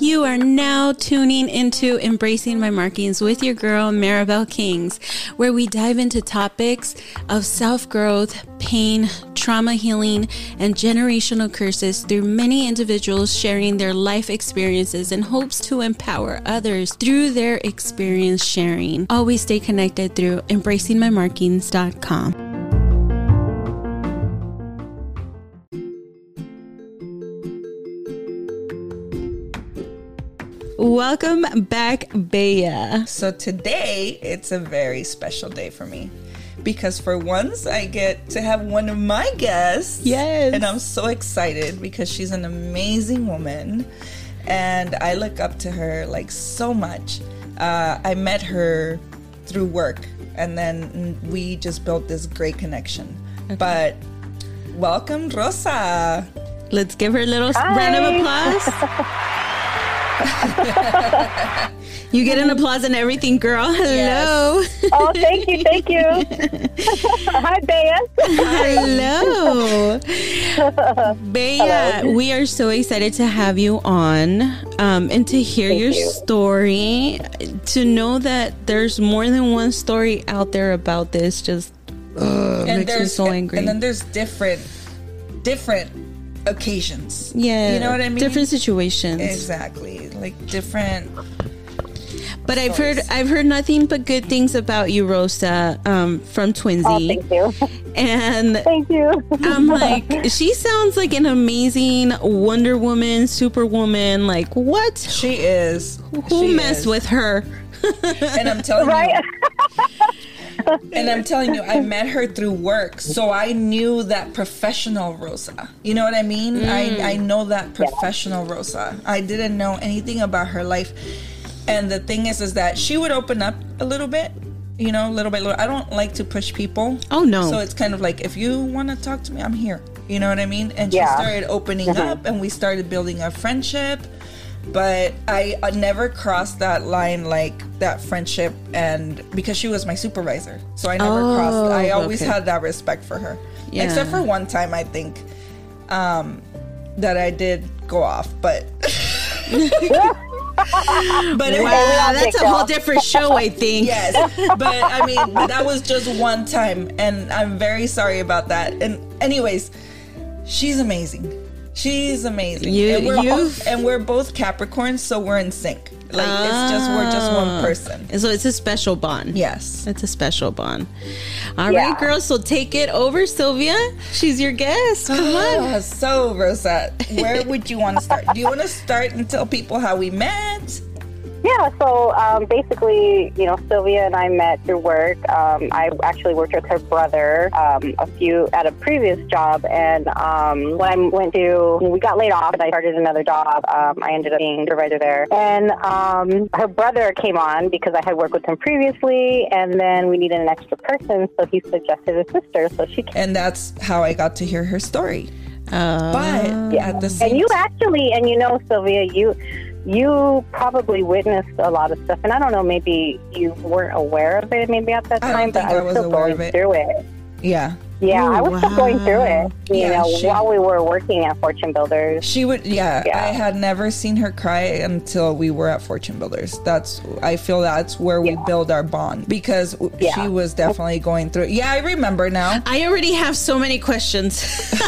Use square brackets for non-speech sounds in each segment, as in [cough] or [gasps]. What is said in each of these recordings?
You are now tuning into Embracing My Markings with your girl, Maribel Kings, where we dive into topics of self growth, pain, trauma healing, and generational curses through many individuals sharing their life experiences in hopes to empower others through their experience sharing. Always stay connected through embracingmymarkings.com. Welcome back, Bea. So today it's a very special day for me because for once I get to have one of my guests. Yes. And I'm so excited because she's an amazing woman and I look up to her like so much. Uh, I met her through work and then we just built this great connection. Okay. But welcome, Rosa. Let's give her a little Hi. round of applause. [laughs] [laughs] you get an applause and everything, girl. Hello. Yes. Oh, thank you, thank you. [laughs] Hi, Bea. Hello. [laughs] Bea, Hello. we are so excited to have you on um, and to hear thank your you. story. To know that there's more than one story out there about this just uh, makes me so angry. And then there's different different occasions. Yeah. You know what I mean? Different situations. Exactly. Like different but I've heard I've heard nothing but good things about you, Rosa, um, from Twinsy. Oh, thank you. And [laughs] thank you. I'm like, she sounds like an amazing Wonder Woman, Superwoman. Like, what? She is. Who she messed is. with her? [laughs] and I'm telling right? you, [laughs] and I'm telling you, I met her through work, so I knew that professional Rosa. You know what I mean? Mm. I I know that professional yeah. Rosa. I didn't know anything about her life, and the thing is, is that she would open up a little bit. You know, a little bit. Little. I don't like to push people. Oh no. So it's kind of like if you want to talk to me, I'm here. You know what I mean? And yeah. she started opening mm-hmm. up, and we started building a friendship but I, never crossed that line like that friendship and because she was my supervisor so i never oh, crossed i always okay. had that respect for her yeah. except for one time i think um, that i did go off but [laughs] but wow, that's a whole different show, I think. yes, but I mean, that was just one time, and I'm very sorry about that. And anyways, she's amazing. She's amazing. You, and, we're and we're both Capricorns, so we're in sync. Like it's just we're just one ah. person. So it's a special bond. Yes, it's a special bond. All yeah. right, girls. So take it over, Sylvia. She's your guest. Come on. So Rosette, where would you want to start? Do you want to start and tell people how we met? Yeah, so um, basically, you know, Sylvia and I met through work. Um, I actually worked with her brother um, a few at a previous job, and um, when I went to, we got laid off, and I started another job. Um, I ended up being supervisor there, and um, her brother came on because I had worked with him previously, and then we needed an extra person, so he suggested his sister, so she. Came. And that's how I got to hear her story. Uh, but yeah, at the same and you actually, and you know, Sylvia, you you probably witnessed a lot of stuff, and I don't know, maybe you weren't aware of it, maybe at that time, but I was, I was still going it. through it. Yeah. Yeah, Ooh, I oh, was wow. still going through it. You yeah, know, she, while we were working at Fortune Builders. She would yeah, yeah, I had never seen her cry until we were at Fortune Builders. That's I feel that's where we yeah. build our bond because yeah. she was definitely going through. Yeah, I remember now. I already have so many questions. [laughs]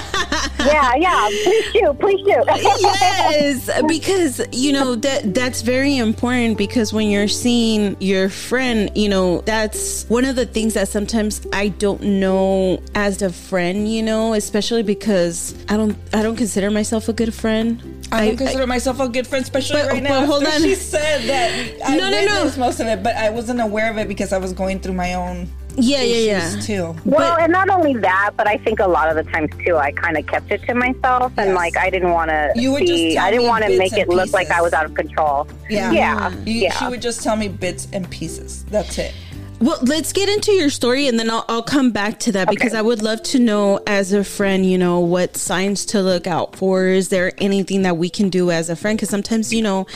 yeah, yeah. Please shoot, please shoot. [laughs] yes, because you know that that's very important because when you're seeing your friend, you know, that's one of the things that sometimes I don't know as a friend, you know, especially because I don't I don't consider myself a good friend. I don't consider I, myself a good friend, especially but, right now. But hold [laughs] on, she said that [laughs] I no, no, no. most of it, but I wasn't aware of it because I was going through my own yeah, yeah, yeah. Too. Well, but, and not only that, but I think a lot of the times too, I kind of kept it to myself, and yes. like I didn't want to. You would see, just. I didn't want to make it look like I was out of control. Yeah, yeah, you, yeah. She would just tell me bits and pieces. That's it. Well, let's get into your story and then I'll, I'll come back to that okay. because I would love to know as a friend, you know, what signs to look out for. Is there anything that we can do as a friend? Because sometimes, you know,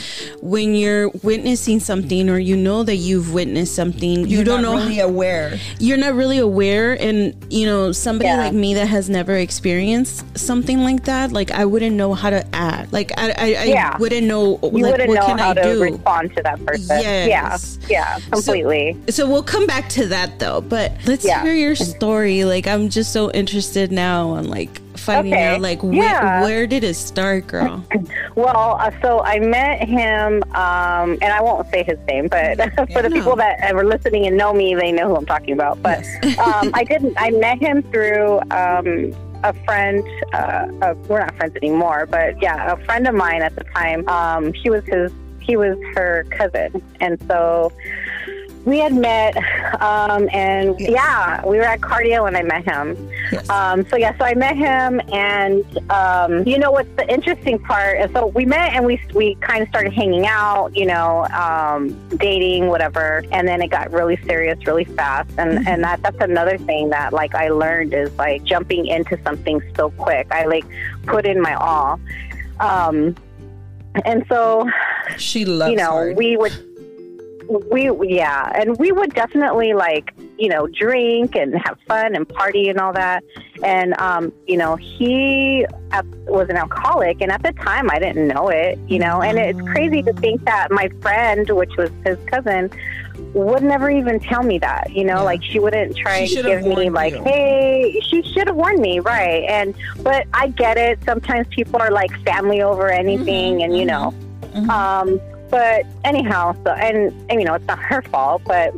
when you're witnessing something or you know that you've witnessed something, you're you don't know really aware. You're not really aware. And, you know, somebody yeah. like me that has never experienced something like that, like I wouldn't know how to act. Like I, I, I yeah. wouldn't know, you like, wouldn't what know can how I to do? respond to that person. Yes. Yeah. Yeah. Completely. So, so we'll come back to that though, but let's yeah. hear your story. Like, I'm just so interested now on like finding okay. out like yeah. where, where did it start, girl? [laughs] well, uh, so I met him, um, and I won't say his name, but yeah, [laughs] for the no. people that are listening and know me, they know who I'm talking about. But yes. [laughs] um, I didn't. I met him through. Um, a friend, uh, uh, we're not friends anymore, but yeah, a friend of mine at the time. Um, she was his, he was her cousin, and so we had met, um, and yes. yeah, we were at cardio when I met him. Yes. Um, so yeah, so I met him, and um, you know what's the interesting part is so we met and we we kind of started hanging out, you know, um, dating, whatever, and then it got really serious really fast, and mm-hmm. and that that's another thing that like I learned is like jumping into something so quick. I like put in my all. Um, and so she loves you know hard. we would we yeah and we would definitely like you know drink and have fun and party and all that and um you know he was an alcoholic and at the time i didn't know it you know and it's crazy to think that my friend which was his cousin would never even tell me that you know yeah. like she wouldn't try to give me like you. hey she should have warned me right and but i get it sometimes people are like family over anything mm-hmm, and you mm-hmm. know Mm-hmm. Um, but anyhow, so and, and you know it's not her fault, but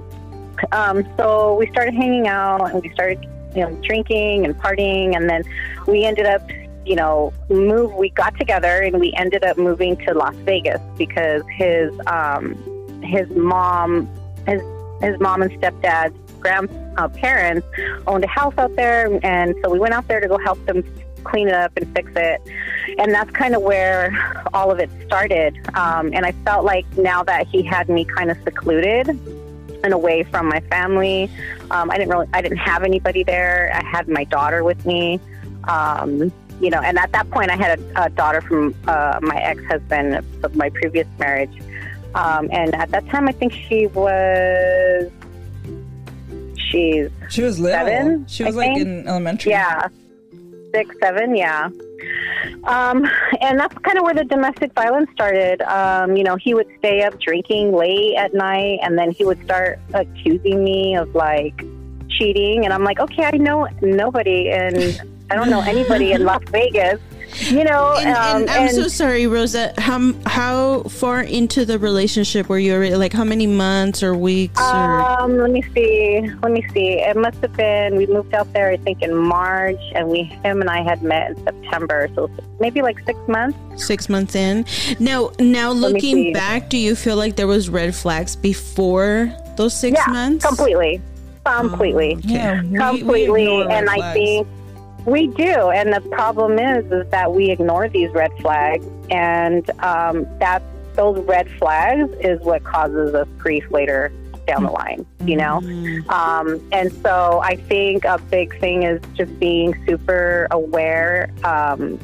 um, so we started hanging out and we started you know drinking and partying, and then we ended up you know move. We got together and we ended up moving to Las Vegas because his um, his mom his his mom and stepdad's grandparents uh, owned a house out there, and so we went out there to go help them clean it up and fix it. And that's kind of where all of it started. Um, and I felt like now that he had me kind of secluded and away from my family, um, I didn't really, I didn't have anybody there. I had my daughter with me. Um, you know, and at that point, I had a, a daughter from uh, my ex-husband of my previous marriage, um, and at that time, I think she was she's she was little. Seven, she was I like think. in elementary. Yeah, six, seven, yeah. Um, and that's kind of where the domestic violence started. Um, you know, he would stay up drinking late at night, and then he would start accusing me of like cheating. And I'm like, okay, I know nobody, and I don't know anybody in Las [laughs] Vegas you know, and, um, and I'm and, so sorry, Rosa. How how far into the relationship were you already? Like how many months or weeks? Or? Um, let me see. Let me see. It must have been. We moved out there, I think, in March, and we him and I had met in September, so maybe like six months. Six months in. Now, now looking back, do you feel like there was red flags before those six yeah, months? completely, completely, oh, yeah, we, completely. We and flags. I think we do, and the problem is, is that we ignore these red flags, and um, that those red flags is what causes us grief later down the line. You know, mm-hmm. um, and so I think a big thing is just being super aware um,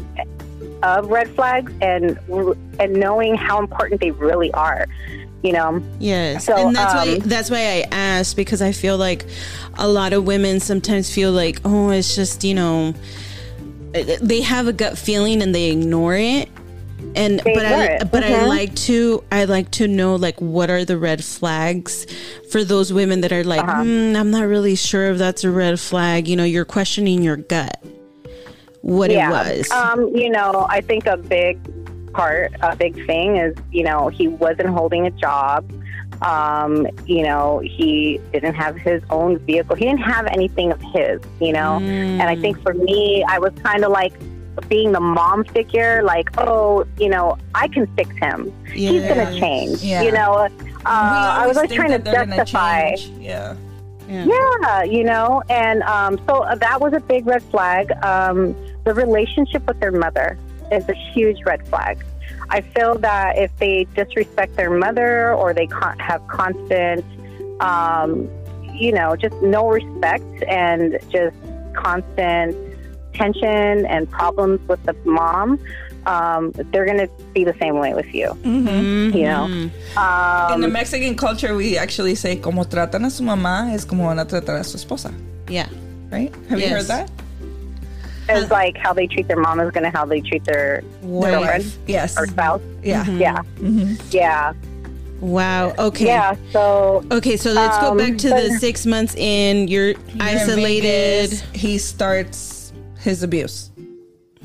of red flags and and knowing how important they really are you know. Yes, so, and that's um, why that's why I asked because I feel like a lot of women sometimes feel like, oh, it's just you know, they have a gut feeling and they ignore it. And but I it. but mm-hmm. I like to I like to know like what are the red flags for those women that are like uh-huh. mm, I'm not really sure if that's a red flag. You know, you're questioning your gut what yeah. it was. Um, you know, I think a big part, a big thing is, you know, he wasn't holding a job. Um, you know, he didn't have his own vehicle. He didn't have anything of his, you know. Mm. And I think for me, I was kind of like being the mom figure, like, oh, you know, I can fix him. Yeah. He's going to change, yeah. you know. Uh, I was like trying to justify. Yeah. yeah. Yeah, you know, and um, so that was a big red flag. Um, the relationship with their mother is a huge red flag. I feel that if they disrespect their mother or they have constant, um, you know, just no respect and just constant tension and problems with the mom, um, they're going to be the same way with you. Mm-hmm. You know, um, in the Mexican culture, we actually say "como tratan a su mamá es como van a tratar a su esposa." Yeah, right. Have yes. you heard that? It's like how they treat their mom is going to how they treat their girlfriend, yes, or spouse. Yeah, mm-hmm. yeah, mm-hmm. yeah. Wow. Okay. Yeah. So. Okay. So let's um, go back to the six months in. You're, you're isolated. In he starts his abuse.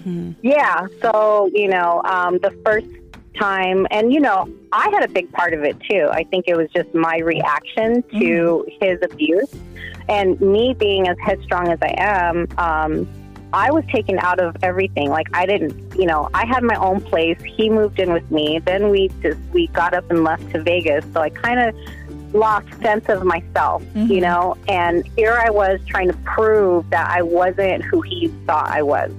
Hmm. Yeah. So you know, um, the first time, and you know, I had a big part of it too. I think it was just my reaction to mm. his abuse, and me being as headstrong as I am. Um, I was taken out of everything. Like I didn't, you know, I had my own place. He moved in with me. Then we just we got up and left to Vegas. So I kind of lost sense of myself, mm-hmm. you know. And here I was trying to prove that I wasn't who he thought I was.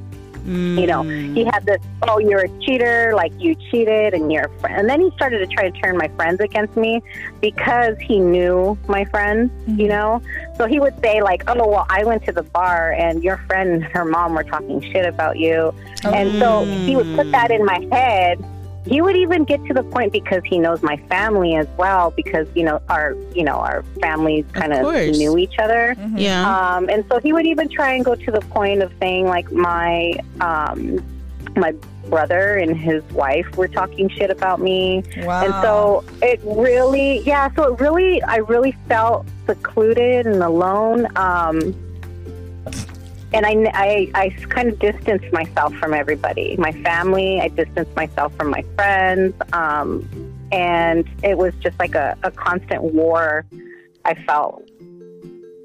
Mm. You know, he had this, oh, you're a cheater, like you cheated and you're a friend. And then he started to try to turn my friends against me because he knew my friends, mm. you know? So he would say, like, oh, well, I went to the bar and your friend and her mom were talking shit about you. Mm. And so he would put that in my head he would even get to the point because he knows my family as well because you know our you know our families kind of, knew each other. Mm-hmm. yeah. Um, and so he would even try and go to the point of saying like my um, my brother and his wife were talking shit about me. Wow. and so it really yeah so it really i really felt secluded and alone. Um, and I, I, I kind of distanced myself from everybody, my family. I distanced myself from my friends, um, and it was just like a, a constant war. I felt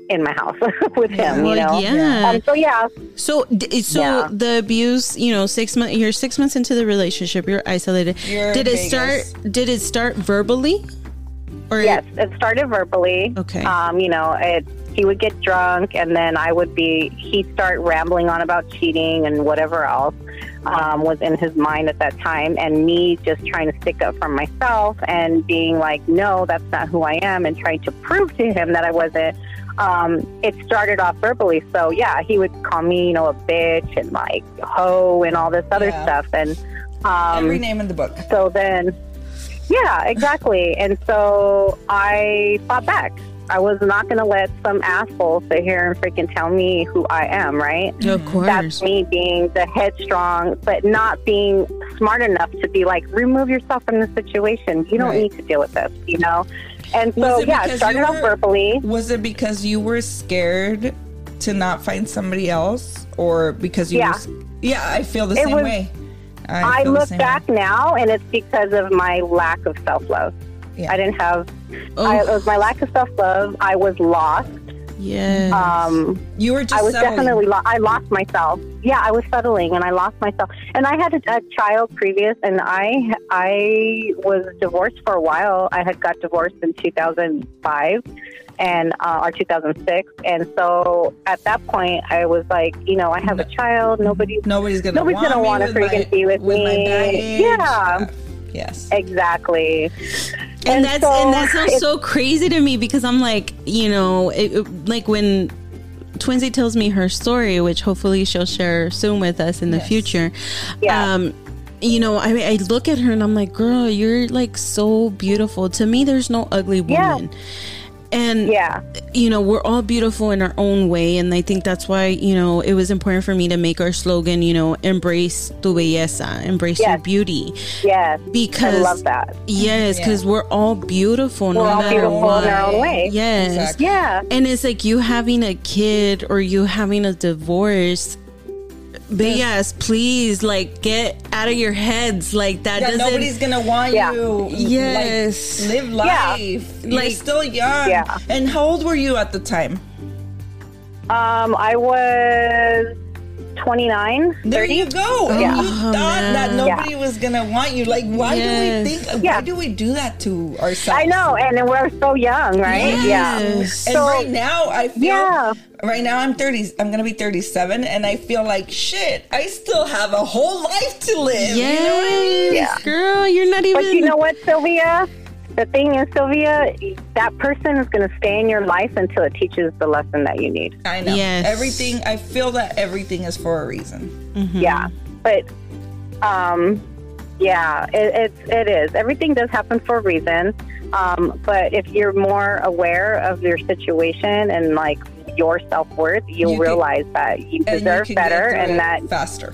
in my house [laughs] with him, well, you know. Yeah. Um, so yeah. So so yeah. the abuse, you know, six months. You're six months into the relationship. You're isolated. You're did it Vegas. start? Did it start verbally? Or yes, it started verbally. Okay. Um, you know, it he would get drunk and then I would be, he'd start rambling on about cheating and whatever else um, was in his mind at that time. And me just trying to stick up for myself and being like, no, that's not who I am and trying to prove to him that I wasn't. Um, it started off verbally. So yeah, he would call me, you know, a bitch and like hoe and all this other yeah. stuff. And um, every name in the book. So then, yeah, exactly. and so I fought back. I was not going to let some asshole sit here and freaking tell me who I am, right? Of course. That's me being the headstrong, but not being smart enough to be like, remove yourself from the situation. You don't right. need to deal with this, you know? And so, yeah, it started were, off verbally. Was it because you were scared to not find somebody else? Or because you yeah. were. Yeah, I feel the it same was, way. I, I look back way. now, and it's because of my lack of self love. Yeah. I didn't have. Oh. I, it was my lack of self love. I was lost. Yes. Um, you were just. I was settling. definitely. Lo- I lost myself. Yeah, I was settling, and I lost myself. And I had a, a child previous, and I I was divorced for a while. I had got divorced in 2005 and uh, or 2006 and so at that point i was like you know i have a child nobody nobody's gonna nobody's want gonna want to freaking my, be with, with me yeah yes exactly and, and that's so and that sounds so crazy to me because I'm like, you know, it, it, like when Twinsy tells me her story, which hopefully she'll share soon with us in the yes. future. Yeah. Um, you know, I, I look at her and I'm like, girl, you're like so beautiful. To me, there's no ugly woman. Yeah. And yeah, you know, we're all beautiful in our own way, and I think that's why you know it was important for me to make our slogan, you know, embrace tu belleza, embrace yes. your beauty. Yes, because I love that. Yes, because yeah. we're all beautiful. We're no all beautiful what. in our own way. Yes, exactly. yeah. And it's like you having a kid or you having a divorce but yes, please, like get out of your heads. Like that yeah, doesn't. Nobody's gonna want yeah. you. Yes, like, live life. Yeah. You're like still young. Yeah. And how old were you at the time? Um, I was 29. There you go. Yeah. You oh, thought man. that nobody yeah. was gonna want you. Like, why yes. do we think? Yeah. Why do we do that to ourselves? I know, and we're so young, right? Yes. Yeah. And so, right now, I feel. Yeah. Right now, I'm 30. I'm gonna be 37, and I feel like shit. I still have a whole life to live. Yes. You know what I mean? Yeah. Girl, you're not even. But you know what, Sylvia? The thing is, Sylvia, that person is going to stay in your life until it teaches the lesson that you need. I know. Yes. Everything, I feel that everything is for a reason. Mm-hmm. Yeah. But, um, yeah, it, it's, it is. Everything does happen for a reason. Um, but if you're more aware of your situation and like your self worth, you'll you realize can, that you deserve you better and that faster.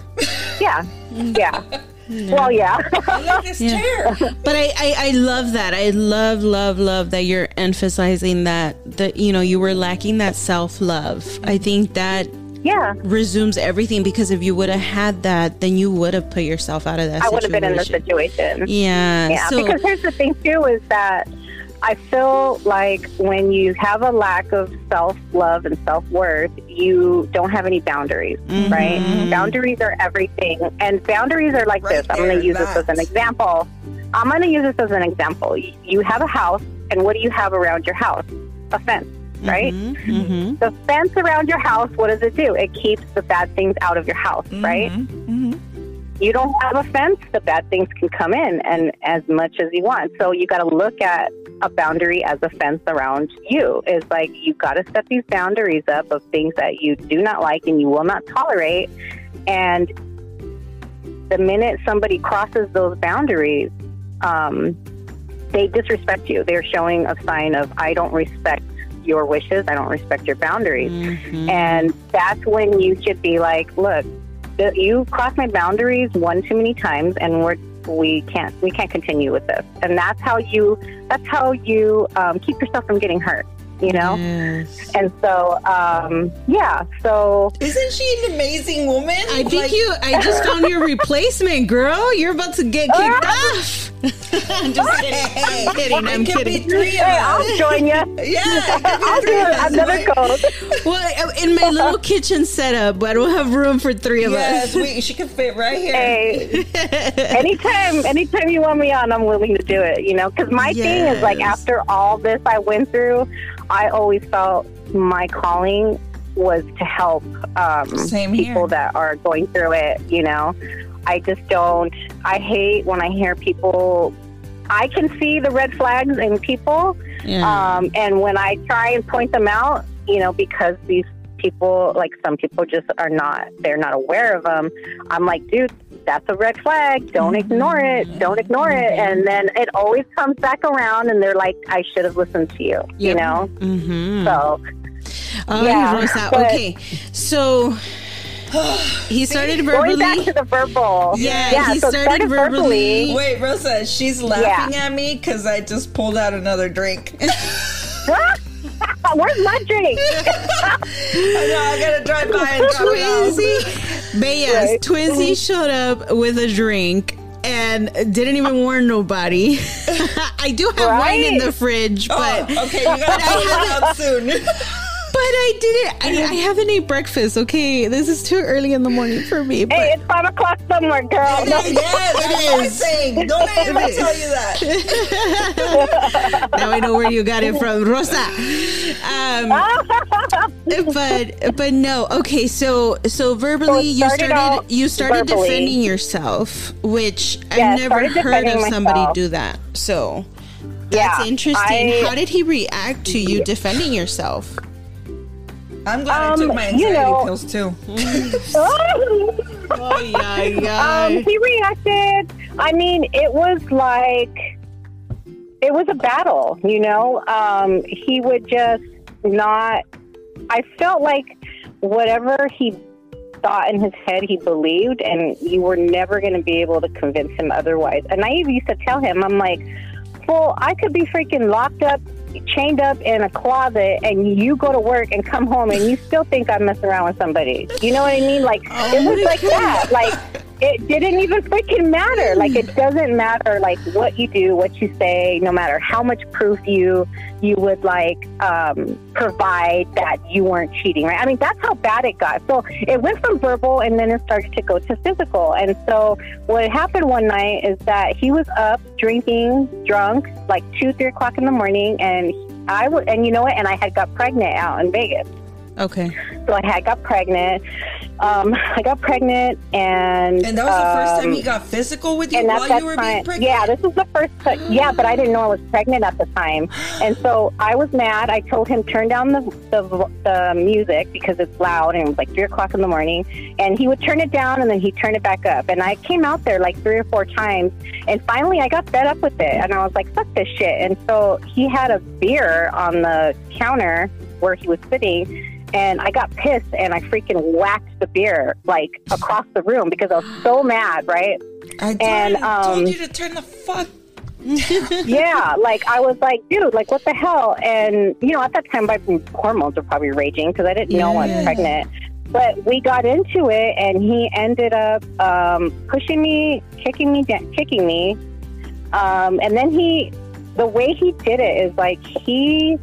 yeah. Yeah. [laughs] No. Well, yeah. I like this yeah. chair. But I, I, I love that. I love, love, love that you're emphasizing that, that, you know, you were lacking that self love. I think that yeah resumes everything because if you would have had that then you would have put yourself out of that i would have been in the situation yeah yeah so, because here's the thing too is that I feel like when you have a lack of self love and self worth, you don't have any boundaries, mm-hmm. right? Boundaries are everything. And boundaries are like right this. I'm going to use that. this as an example. I'm going to use this as an example. You have a house, and what do you have around your house? A fence, right? Mm-hmm. mm-hmm. The fence around your house, what does it do? It keeps the bad things out of your house, mm-hmm. right? Mm-hmm. You don't have a fence, the bad things can come in and as much as you want. So you got to look at a boundary as a fence around you. Is like you've got to set these boundaries up of things that you do not like and you will not tolerate. And the minute somebody crosses those boundaries, um, they disrespect you. They're showing a sign of I don't respect your wishes. I don't respect your boundaries. Mm-hmm. And that's when you should be like, look, you crossed my boundaries one too many times, and we're we can't we can't continue with this. And that's how you that's how you um, keep yourself from getting hurt you know? Yes. and so um, yeah so. Isn't she an amazing woman? I think like- you i just found your replacement girl. You're about to get kicked [laughs] off I'm just kidding. I'm kidding. I'm kidding. Hey, I'll join you. Yeah, [laughs] I'll do another code. Well, in my little [laughs] kitchen setup, I don't have room for three of yes, us. Yes, we she can fit right here. Hey, [laughs] anytime, anytime you want me on, I'm willing to do it. You know, because my yes. thing is like after all this I went through, I always felt my calling was to help um, people that are going through it. You know, I just don't. I hate when I hear people. I can see the red flags in people, yeah. um, and when I try and point them out, you know, because these people, like some people, just are not. They're not aware of them. I'm like, dude, that's a red flag. Don't mm-hmm. ignore it. Don't ignore it. And then it always comes back around, and they're like, I should have listened to you. Yep. You know. Mm-hmm. So. Oh, yeah, Rosa. But, okay, so he started verbally. Going back to the verbal. Yeah, yeah he so started, started verbally. verbally. Wait, Rosa, she's laughing yeah. at me because I just pulled out another drink. [laughs] [laughs] Where's my drink? [laughs] I know, I gotta drive by and Twinsy. But yes, right. Twinsy mm-hmm. showed up with a drink and didn't even warn nobody. I do have right? wine in the fridge, but oh, okay, you gotta pull it out soon. But I didn't. I, I, haven't ate breakfast. Okay, this is too early in the morning for me. But. Hey, it's five o'clock somewhere, girl. No. yes, it is. Don't let anybody tell you that. [laughs] now I know where you got it from, Rosa. Um, but but no. Okay, so so verbally so you started you started verbally. defending yourself, which I've never heard of somebody myself. do that. So. That's yeah, interesting. I, How did he react to you defending yourself? I'm glad um, I took my anxiety you know, pills too. oh, yeah, yeah. Um, he reacted. I mean, it was like it was a battle. You know, um, he would just not. I felt like whatever he thought in his head he believed, and you were never going to be able to convince him otherwise. And I even used to tell him, I'm like, well, I could be freaking locked up chained up in a closet and you go to work and come home and you still think I'm messing around with somebody. You know what I mean? Like oh it was like God. that. Like it didn't even freaking matter. Like it doesn't matter like what you do, what you say, no matter how much proof you you would like um, provide that you weren't cheating, right? I mean that's how bad it got. So it went from verbal and then it started to go to physical. And so what happened one night is that he was up drinking, drunk, like two, three o'clock in the morning, and I would, and you know what? And I had got pregnant out in Vegas. Okay. So I had got pregnant. Um, I got pregnant, and and that was the first time he um, got physical with you while you were time, being pregnant. Yeah, this was the first. Time, yeah, but I didn't know I was pregnant at the time, and so I was mad. I told him turn down the, the the music because it's loud, and it was like three o'clock in the morning. And he would turn it down, and then he'd turn it back up. And I came out there like three or four times, and finally I got fed up with it, and I was like, "Fuck this shit!" And so he had a beer on the counter where he was sitting and I got pissed and I freaking whacked the beer like across the room because I was so [gasps] mad, right? I and um, told you to turn the fuck. [laughs] yeah, like I was like, dude, like what the hell? And you know, at that time, my hormones were probably raging because I didn't know I was pregnant. But we got into it, and he ended up um, pushing me, kicking me, kicking me, um, and then he, the way he did it is like he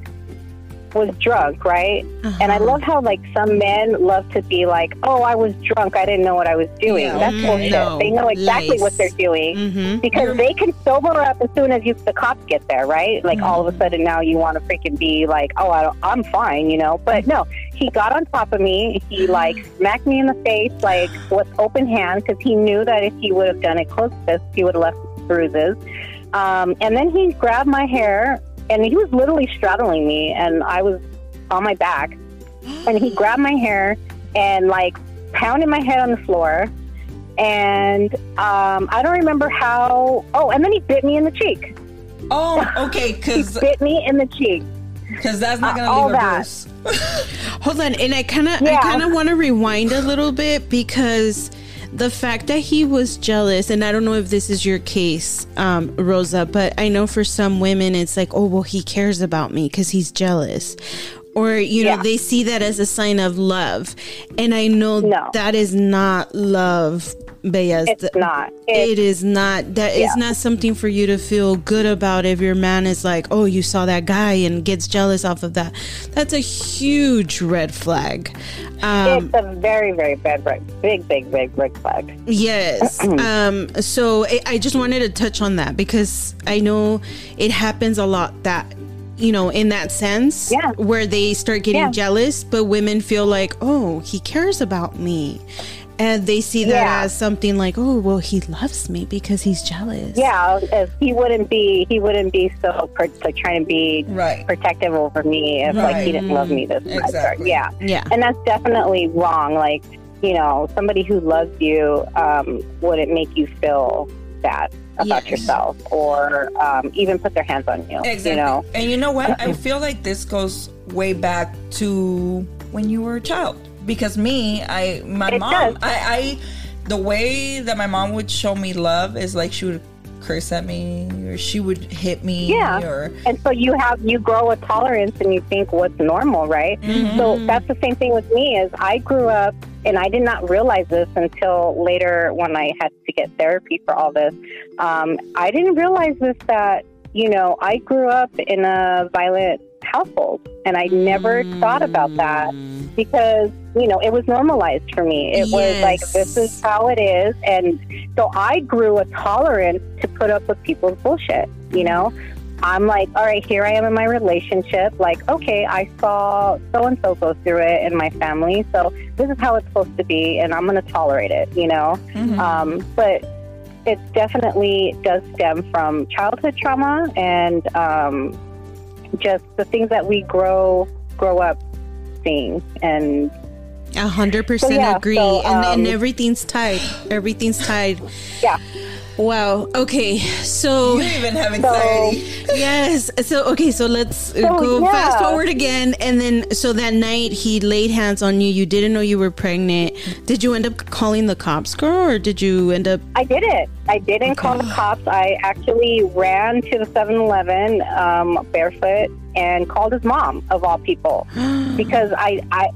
was drunk, right? Uh-huh. And I uh-huh. love how like some men love to be like, "Oh, I was drunk. I didn't know what I was doing." Yeah. That's bullshit. No. They know exactly Lice. what they're doing mm-hmm. because they can sober up as soon as you the cops get there, right? Like mm-hmm. all of a mm-hmm. sudden now you want to freaking be like, "Oh, I I'm fine," you know? But no, he got on top of me. He [gasps] like smacked me in the face like with open hand because he knew that if he would have done it close fist, he would have left bruises. Um, and then he grabbed my hair and he was literally straddling me, and I was on my back, and he [gasps] grabbed my hair and like pounded my head on the floor, and um, I don't remember how. Oh, and then he bit me in the cheek. Oh, [laughs] okay, because he bit me in the cheek. Because that's not gonna uh, leave a bruise. [laughs] Hold on, and I kind of, yeah. I kind of want to rewind a little bit because the fact that he was jealous, and I don't know if this is your case, um, Rosa, but I know for some women it's like, oh, well, he cares about me because he's jealous. Or, you know, yeah. they see that as a sign of love. And I know no. that is not love Bella. It's not. It's, it is not. That yeah. is not something for you to feel good about if your man is like, oh, you saw that guy and gets jealous off of that. That's a huge red flag. Um, it's a very, very bad, red, big, big, big red flag. Yes. [clears throat] um, so I just wanted to touch on that because I know it happens a lot that you know, in that sense, yeah. where they start getting yeah. jealous, but women feel like, oh, he cares about me and they see that yeah. as something like oh well he loves me because he's jealous yeah if he wouldn't be he wouldn't be so per- like trying to be right. protective over me if right. like he didn't love me this exactly. much yeah yeah and that's definitely wrong like you know somebody who loves you um, wouldn't make you feel bad about yes. yourself or um, even put their hands on you exactly. you know? And you know what? I feel like this goes way back to when you were a child because me, I my it mom, I, I the way that my mom would show me love is like she would curse at me or she would hit me yeah. or and so you have you grow a tolerance and you think what's normal right? Mm-hmm. so that's the same thing with me is i grew up and i did not realize this until later when i had to get therapy for all this um, i didn't realize this that you know i grew up in a violent household and i never mm. thought about that because you know it was normalized for me it yes. was like this is how it is and so i grew a tolerance to put up with people's bullshit you know i'm like all right here i am in my relationship. Like okay i saw so and so go through it in my family. So this is how it's supposed to be and i'm going to tolerate it you know? Mm-hmm. um, but it definitely does stem from childhood trauma and um, just the things that we grow grow up seeing and a hundred percent agree. so, um, and, and um, everything's tied. Everything's tied. Yeah Wow. Okay. So you even have anxiety. So, [laughs] yes. So okay. So let's so, go yeah. fast forward again, and then so that night he laid hands on you. You didn't know you were pregnant. Did you end up calling the cops, girl, or did you end up? I did it. I didn't okay. call the cops. I actually ran to the 7-Eleven um, barefoot and called his mom of all people [gasps] because I I.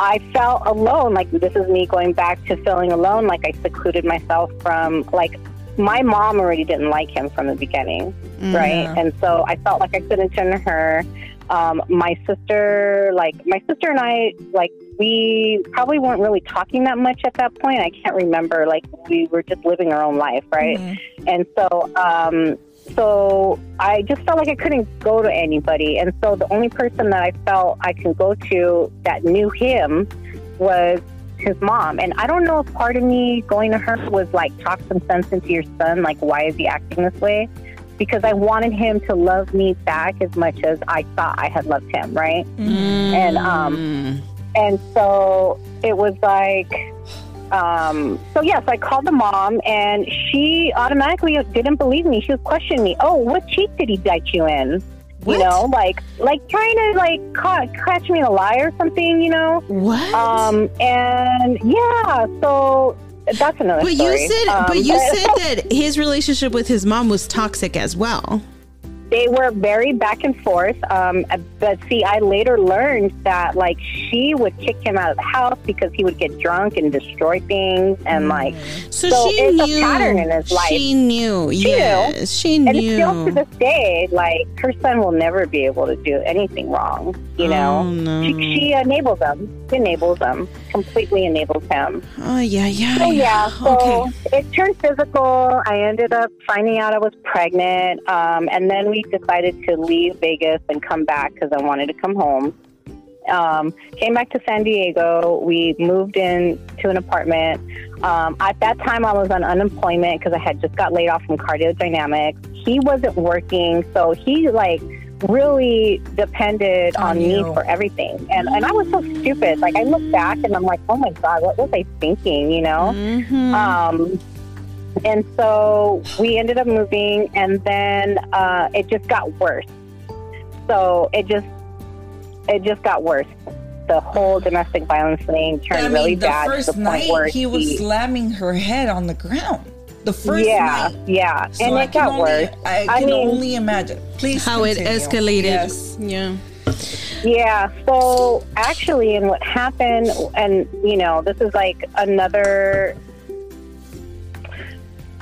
I felt alone. Like this is me going back to feeling alone. Like I secluded myself from like my mom already didn't like him from the beginning, mm-hmm. right? And so I felt like I couldn't turn to her. Um, my sister, like my sister and I, like we probably weren't really talking that much at that point. I can't remember. Like we were just living our own life, right? Mm-hmm. And so um, so I just felt like I couldn't go to anybody. And so the only person that I felt I can go to that knew him was his mom. And I don't know if part of me going to her was like, talk some sense into your son. Like, why is he acting this way? Because I wanted him to love me back as much as I thought I had loved him, right? Mm. And um, and so it was like, um, so yes, I called the mom, and she automatically didn't believe me. She was questioning me. Oh, what cheek did he bite you in? What? You know, like like trying to like ca- catch me in a lie or something. You know. what? Um, and yeah, so that's another but story. you said, Um, but you said that his relationship with his mom was toxic as well. They were very back and forth. Um, but see, I later learned that like she would kick him out of the house because he would get drunk and destroy things, and like So, So she it's a knew. pattern in his life. She knew. yes, she knew. and knew. still to this day, like her son will never be able to do anything wrong. You know, Oh, no. she, she enables them. She enables him. Completely enables him. oh yeah, yeah. So yeah, so Okay. it turned physical. I ended up finding out I was pregnant, um, and then we decided to leave Vegas and come back because I wanted to come home. Um, came back to San Diego. We moved in to an apartment. Um, at that time, I was on unemployment because I had just got laid off from Cardio Dynamics. He wasn't working, so he like really depended On on, me for everything. And and I was so stupid. Like I look back and I'm like, oh my god, what was I thinking? You know. Mhm. Um, and so we ended up moving, and then uh, it just got worse. So it just it just got worse. The whole domestic violence thing turned I mean, really the bad to first the point where night he was slamming her head on the ground. The first yeah, night. yeah, So and I it can got only, worse. I I can mean- only imagine. Please, How it escalated. Yes. Yeah. Yeah. So actually, and what happened, and you know, this is like another.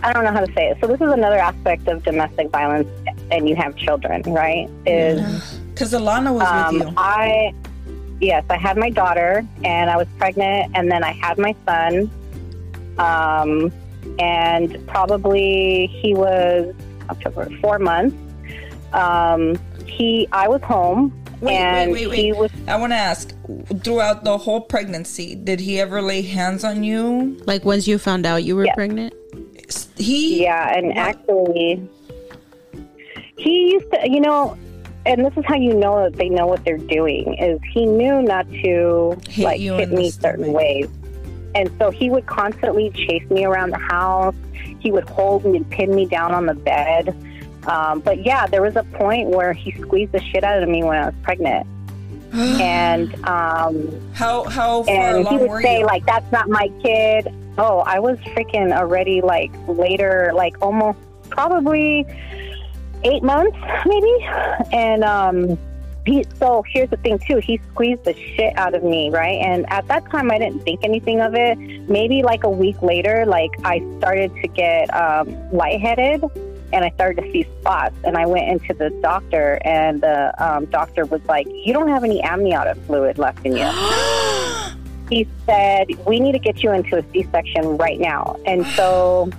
I don't know how to say it. So this is another aspect of domestic violence, and you have children, right? Is Because Alana was um, with you. I, yes, I had my daughter, and I was pregnant, and then I had my son, um, and probably he was October four months. Um, he, I was home, Wait, and wait, wait, he was I want to ask throughout the whole pregnancy, did he ever lay hands on you? Like once you found out you were Yeah. pregnant. He, Yeah, and actually, he used to, you know, and this is how you know that they know what they're doing. Is he knew not to Hit like you hit me certain stomach. ways, and so he would constantly chase me around the house. He would hold me and pin me down on the bed. Um, but yeah, there was a point where he squeezed the shit out of me when I was pregnant, [gasps] and um, how how far and he would were say you? like that's not my kid oh i was freaking already like later like almost probably eight months [laughs] maybe and um he so here's the thing too he squeezed the shit out of me right and at that time i didn't think anything of it maybe like a week later like i started to get um lightheaded and I started to see spots. And I went into the doctor, and the um, doctor was like, "You don't have any amniotic fluid left in you." [gasps] he said, We need to get you into a C section right now. And so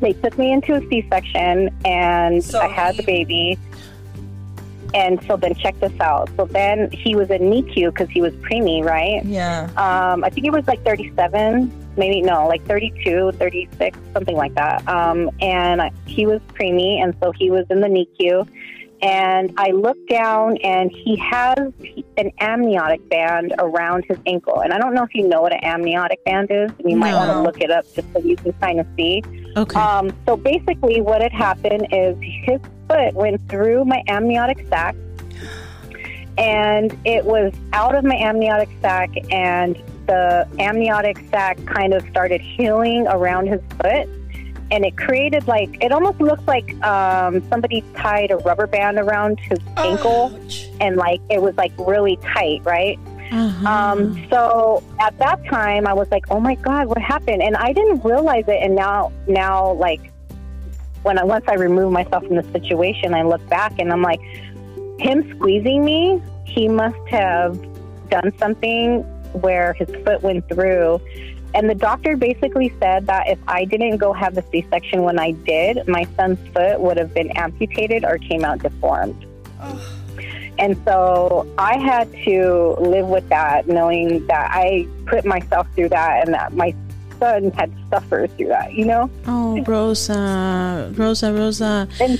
they took me into a C section and So I had the baby. And so then check this out. So then he was in NICU because he was preemie, right? yeah. Um, I think it was like 37, maybe no, like 32, 36, something like that. Um, and he was preemie, and so he was in the NICU. And I looked down, and he has an amniotic band around his ankle. And I don't know if you know what an amniotic band is. And you might No. want to look it up just so you can kind of see. Okay. Um, so basically, what had happened is his foot went through my amniotic sac, and it was out of my amniotic sac, and the amniotic sac kind of started healing around his foot. And it created like it almost looked like um, somebody tied a rubber band around his ankle, Ouch. and like it was like really tight, right? Uh-huh. Um, so at that time, I was like, "Oh my God, what happened?" And I didn't realize it. And now, now, like when I once I removed myself from the situation, I look back and I'm like, him squeezing me. He must have done something where his foot went through, And the doctor basically said that if I didn't go have the C section when I did, my son's foot would have been amputated or came out deformed. Oh. And so I had to live with that, knowing that I put myself through that and that my son had suffered through that, you know? Oh, Rosa, Rosa, Rosa. And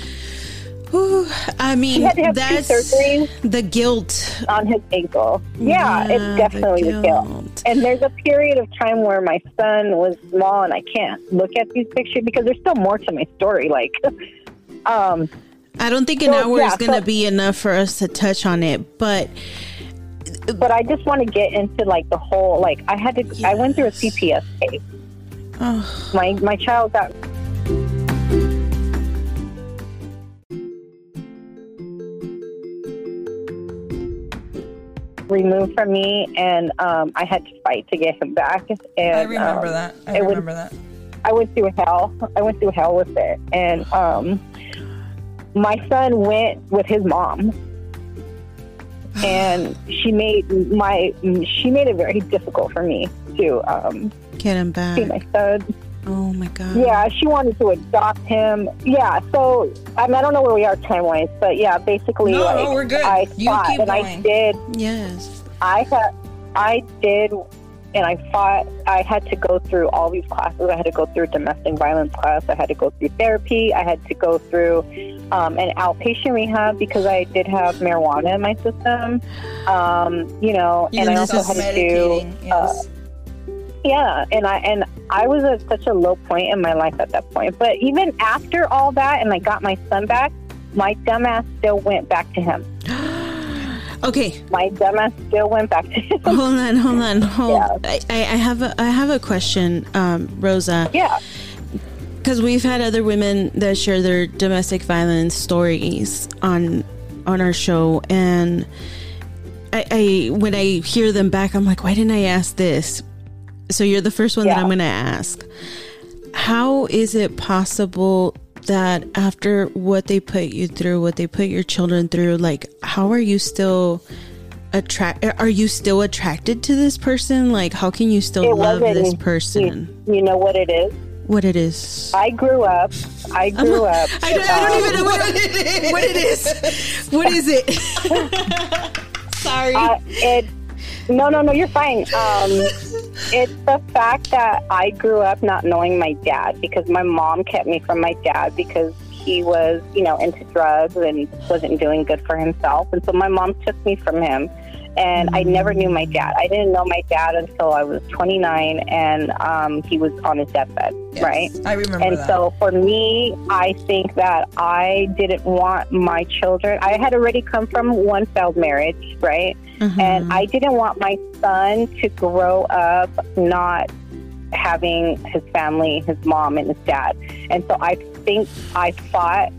Ooh, I mean, that's the guilt on his ankle. Yeah, yeah it's definitely the, the, guilt. And there's a period of time where my son was small, and I can't look at these pictures because there's still more to my story. Like, um, I don't think an so, hour yeah, is going to so, be enough for us to touch on it, but but I just want to get into like the whole like I had to yes. I went through a CPS case. Oh. My my child got removed from me, and um, I had to fight to get him back. And I remember um, that. I remember was, that. I went through hell. I went through hell with it, and um, my son went with his mom, and she made my she made it very difficult for me to um, get him back. See my son. Oh my god. Yeah, she wanted to adopt him. Yeah, so I, mean, I don't know where we are time wise, but yeah, basically, no, like, no, we're good. I you fought keep and going. I did. Yes. I had, I did, and I fought. I had to go through all these classes. I had to go through a domestic violence class. I had to go through therapy. I had to go through um, an outpatient rehab because I did have marijuana in my system. Um, you know, you and I also had to do. Uh, yes. Uh, yeah, and I and I was at such a low point in my life at that point. But even after all that, and I got my son back, my dumbass still went back to him. [gasps] [gasps] okay, my dumbass still went back to [laughs] him. Hold on, hold on, hold. Yeah. I, I have a I have a question, um, Rosa. Yeah. Because we've had other women that share their domestic violence stories on on our show, and I, I when I hear them back, I'm like, why didn't I ask this? So you're the first one yeah. that I'm going to ask. How is it possible that after what they put you through, what they put your children through, like how are you still attract are you still attracted to this person? Like how can you still it love this person? You, you, know what it is? What it is? I grew up. I grew up. I, don't, I don't even know what it is. What it is? What is it? [laughs] [laughs] Sorry. Uh, it no, no, no, you're fine. Um, it's the fact that I grew up not knowing my dad because my mom kept me from my dad because he was, you know, into drugs and wasn't doing good for himself. And so my mom took me from him and I never knew my dad. I didn't know my dad until I was 29, and um, he was on his deathbed, yes, right? I remember. And that. so for me, I think that I didn't want my children. I had already come from one failed marriage, right? Mm-hmm. And I didn't want my son to grow up not having his family, his mom and his dad. And so I think I fought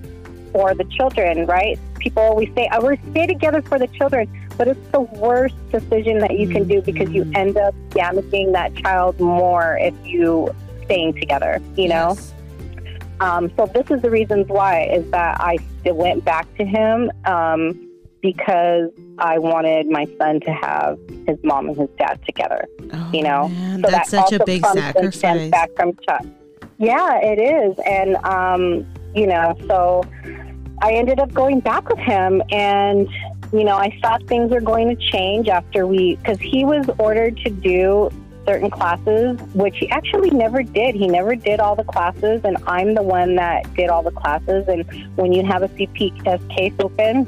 for the children, right? People always say, I will stay together for the children but it's the worst decision that you can do because you end up damaging that child more if you staying together, you know? Yes. Um, so this is the reasons why is that I went back to him um, because I wanted my son to have his mom and his dad together. Oh, you know, man. so that's that such a big sacrifice. Back from Chuck. Yeah, it is, and um, you know, so I ended up going back with him, and you know, I thought things were going to change after we, because he was ordered to do certain classes, which he actually never did. He never did all the classes, and I'm the one that did all the classes. And when you have a CPS case open,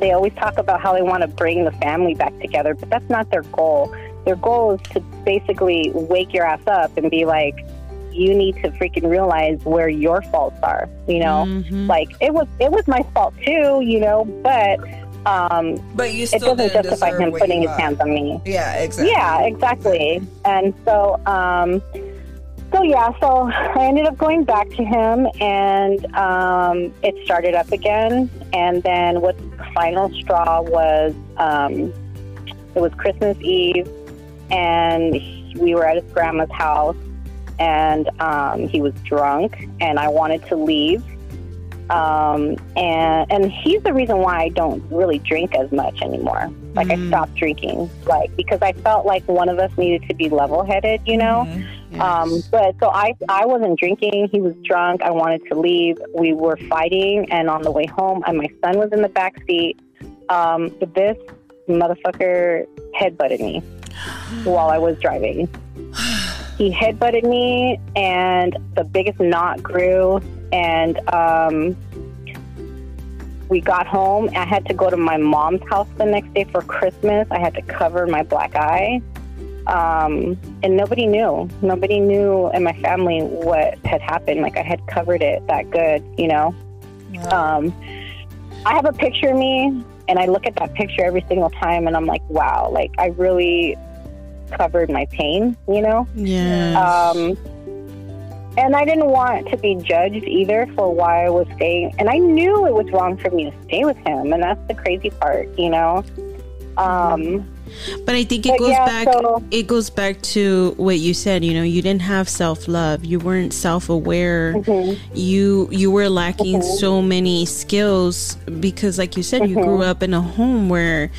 they always talk about how they want to bring the family back together, but that's not their goal. Their goal is to basically wake your ass up and be like, you need to freaking realize where your faults are. You know, mm-hmm. like it was it was my fault too. You know, but um, but you it doesn't justify him putting his hands on me. Yeah, exactly. Yeah, exactly. And so, um, so yeah, so I ended up going back to him, and um, it started up again. And then what the final straw was, um, it was Christmas Eve, and we were at his grandma's house, and um, he was drunk, and I wanted to leave Um, and and he's the reason why I don't really drink as much anymore. Like mm. I stopped drinking, like because I felt like one of us needed to be level headed, you know. Mm-hmm. Yes. Um, but so I I wasn't drinking. He was drunk. I wanted to leave. We were fighting, and on the way home, and my son was in the back seat. Um, this motherfucker headbutted me while I was driving. [sighs] He headbutted me, and the biggest knot grew. And um, we got home. I had to go to my mom's house the next day for Christmas. I had to cover my black eye. Um, and nobody knew. Nobody knew in my family what had happened. Like I had covered it that good, you know. Um, I have a picture of me, and I look at that picture every single time, and I'm like, wow, like I really covered my pain, you know? Yeah. Um, and I didn't want to be judged either for why I was staying. And I knew it was wrong for me to stay with him. And that's the crazy part, you know? Um, but I think it goes yeah, back. So, it goes back to what you said. You know, you didn't have self love. You weren't self aware. Mm-hmm. You you were lacking mm-hmm. so many skills because, like you said, mm-hmm. you grew mm-hmm. up in a home where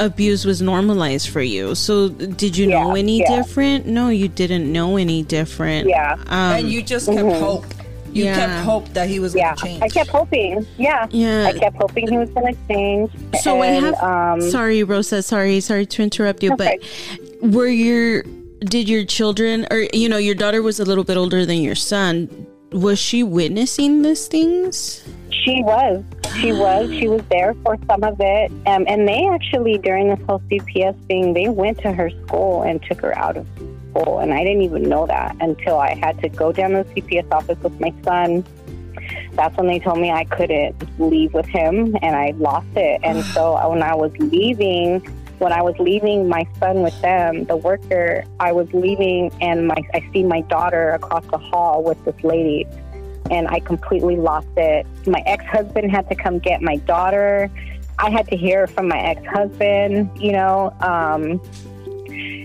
abuse was normalized for you. So did you yeah, know any yeah. different? No, you didn't know any different. Yeah. Um, and you just kept mm-hmm. hope. You yeah. kept hope that he was yeah. going to change. I kept hoping. Yeah. Yeah. I kept hoping he was going to change. So and, I have. Um, sorry, Rosa. Sorry, sorry to interrupt you, okay. but were your did your children or you know your daughter was a little bit older than your son? Was she witnessing these things? She was. She was. She was there for some of it. Um, and they actually, during this whole CPS thing, they went to her school and took her out of school. And I didn't even know that until I had to go down to the CPS office with my son. That's when they told me I couldn't leave with him, and I lost it. And so when I was leaving, when I was leaving my son with them, the worker, I was leaving, and my I see my daughter across the hall with this lady and I completely lost it. My ex husband had to come get my daughter. I had to hear from my ex husband, you know. Um,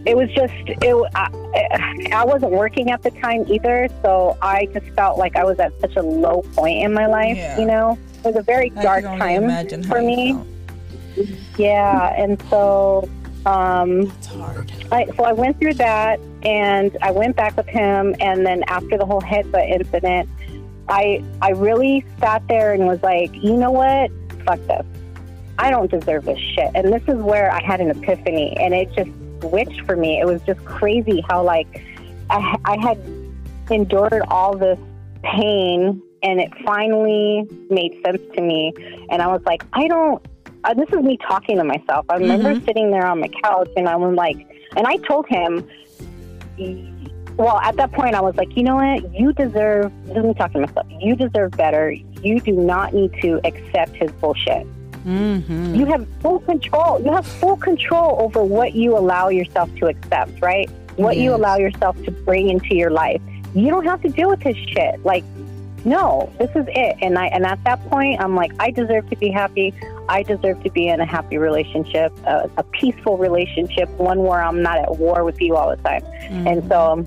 it was just, it, I, I wasn't working at the time either, so I just felt like I was at such a low point in my life, yeah. you know. It was a very dark time for me. Yeah, and so um, I, so I went through that, and I went back with him, and then after the whole headbutt incident, I I really sat there and was like, you know what? Fuck this. I don't deserve this shit. And this is where I had an epiphany, and it just switched for me. It was just crazy how like I, I had endured all this pain, and it finally made sense to me. And I was like, I don't. Uh, this is me talking to myself. I remember mm-hmm. sitting there on my couch, and I was like, and I told him well, at that point, I was like, you know what? You deserve, this is me talking to myself, you deserve better. You do not need to accept his bullshit. Mm-hmm. You have full control. You have full control over what you allow yourself to accept, right? What yes. you allow yourself to bring into your life. You don't have to deal with his shit. Like, no, this is it. And I and at that point, I'm like, I deserve to be happy. I deserve to be in a happy relationship, a, a peaceful relationship, one where I'm not at war with you all the time. Mm-hmm. And so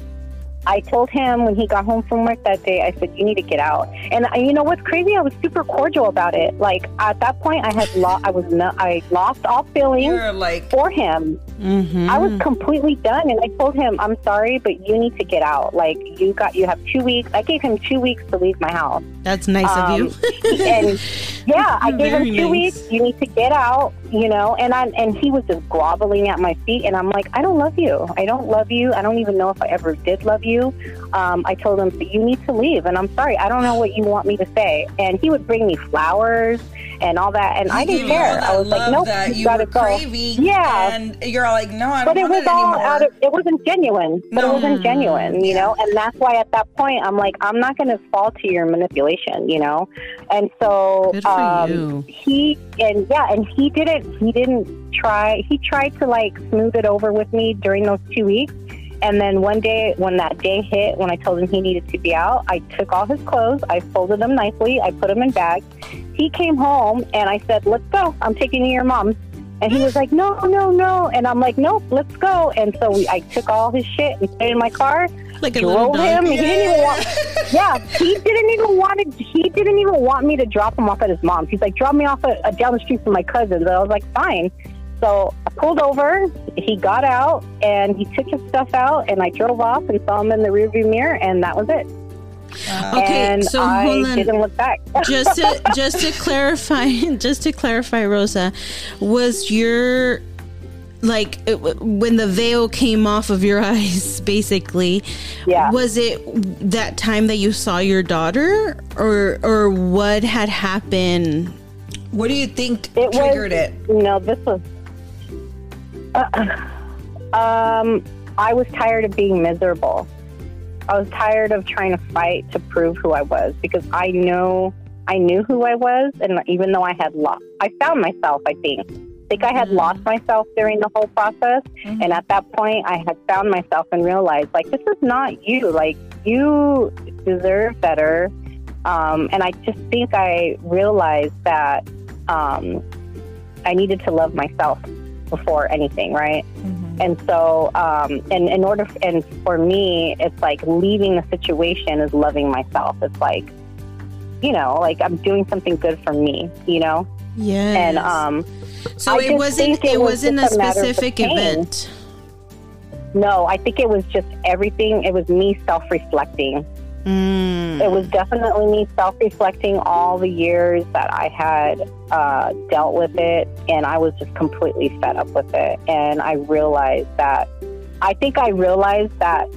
I told him when he got home from work that day, I said, "You need to get out." And I, you know what's crazy? I was super cordial about it. Like at that point, I had lost. I was not. I lost all feeling like- for him. Mm-hmm. I was completely done, and I told him, "I'm sorry, but you need to get out. Like you got. You have two weeks. I gave him two weeks to leave my house. That's nice um, of you. and [laughs] yeah, I gave him two nice. weeks. You need to get out. You know, and I and he was just groveling at my feet, and I'm like, I don't love you. I don't love you. I don't even know if I ever did love you you. Um, I told him, you need to leave. And I'm sorry, I don't know what you want me to say. And he would bring me flowers and all that. And he I didn't care. I was like, nope, that you gotta go. Yeah. And you're like, no, I don't but it was it all out of, it wasn't genuine. But no. it wasn't genuine, you yeah. know? And that's why at that point, I'm like, I'm not going to fall to your manipulation, you know? And so, um, he, and yeah, and he didn't, he didn't try, he tried to like smooth it over with me during those two weeks. And then one day, when that day hit, when I told him he needed to be out, I took all his clothes, I folded them nicely, I put them in bags. He came home and I said, Let's go. I'm taking you to your mom's. And he was like, No, no, no. And I'm like, Nope, let's go. And so we, I took all his shit and put it in my car. Like a drove him. Yeah. He didn't even want. Yeah, he didn't even want wanted, he didn't even want me to drop him off at his mom's. He's like, drop me off at, uh, down the street from my cousins. And I was like, fine. So I pulled over. He got out and he took his stuff out, and I drove off and saw him in the rearview mirror, and that was it. Okay, and so I hold on. didn't look back. [laughs] just to just to clarify, [laughs] just to clarify, Rosa, was your like it, when the veil came off of your [laughs] eyes, basically? Yeah. Was it that time that you saw your daughter, or or what had happened? What do you think It was- triggered it? No, this was. Uh, um, I was tired of being miserable. I was tired of trying to fight to prove who I was because I know I knew who I was, and even though I had lost, I found myself. I think. I think I had lost myself during the whole process, and at that point, I had found myself and realized like this is not you. Like you deserve better. Um, and I just think I realized that um, I needed to love myself before anything, right? And so, um, and in order, and for me, it's like leaving the situation is loving myself. It's like, you know, like I'm doing something good for me, you know? Yes. And, um, so I it wasn't it, it was wasn't a a matter of the specific event. no, I think it was just everything. It was me self reflecting. Mm. It was definitely me self reflecting all the years that I had uh, dealt with it, and I was just completely fed up with it. And I realized that I think I realized that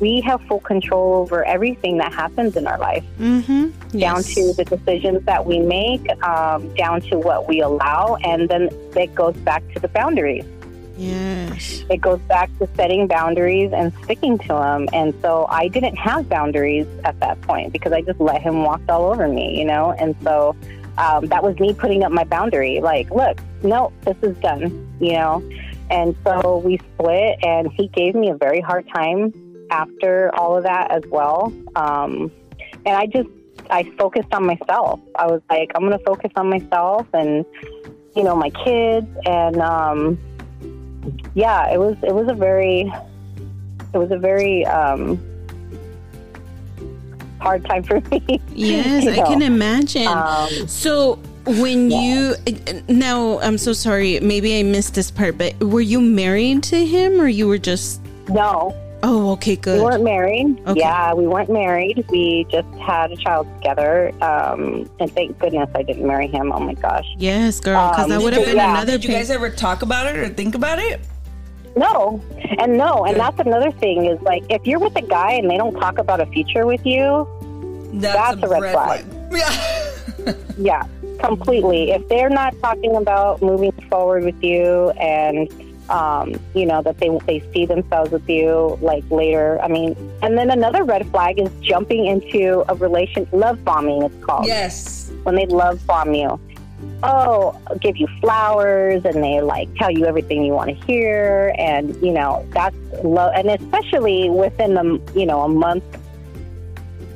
we have full control over everything that happens in our life, Mm-hmm. down Yes. to the decisions that we make, um, down to what we allow, and then it goes back to the boundaries Yes. it goes back to setting boundaries and sticking to them. And so I didn't have boundaries at that point because I just let him walk all over me, you know? And so um, that was me putting up my boundary like, look, no, this is done, you know? And so we split, and he gave me a very hard time after all of that as well. Um, and I just, I focused on myself. I was like, I'm going to focus on myself and, you know, my kids and, um, yeah, it was it was a very it was a very um, hard time for me. Yes, you [laughs] I know. can imagine. Um, so when you now, I'm so sorry. Maybe I missed this part, but were you married to him, or you were just? no, Oh, okay, good. we weren't married. Okay. Yeah, we weren't married. We just had a child together, um, and thank goodness I didn't marry him. Oh my gosh, Yes, girl, because Um, that would have been yeah. another. Did you guys ever talk about it or think about it? No, and no, and that's another thing is like if you're with a guy and they don't talk about a future with you, That's a red flag. [laughs] Yeah. Yeah, completely. If they're not talking about moving forward with you and um, you know that they they see themselves with you like later. I mean, and then another red flag is jumping into a relation love bombing. It's called yes. when they love bomb you. Oh, I'll give you flowers, and they like tell you everything you want to hear, and you know that's low. and especially within the you know a month,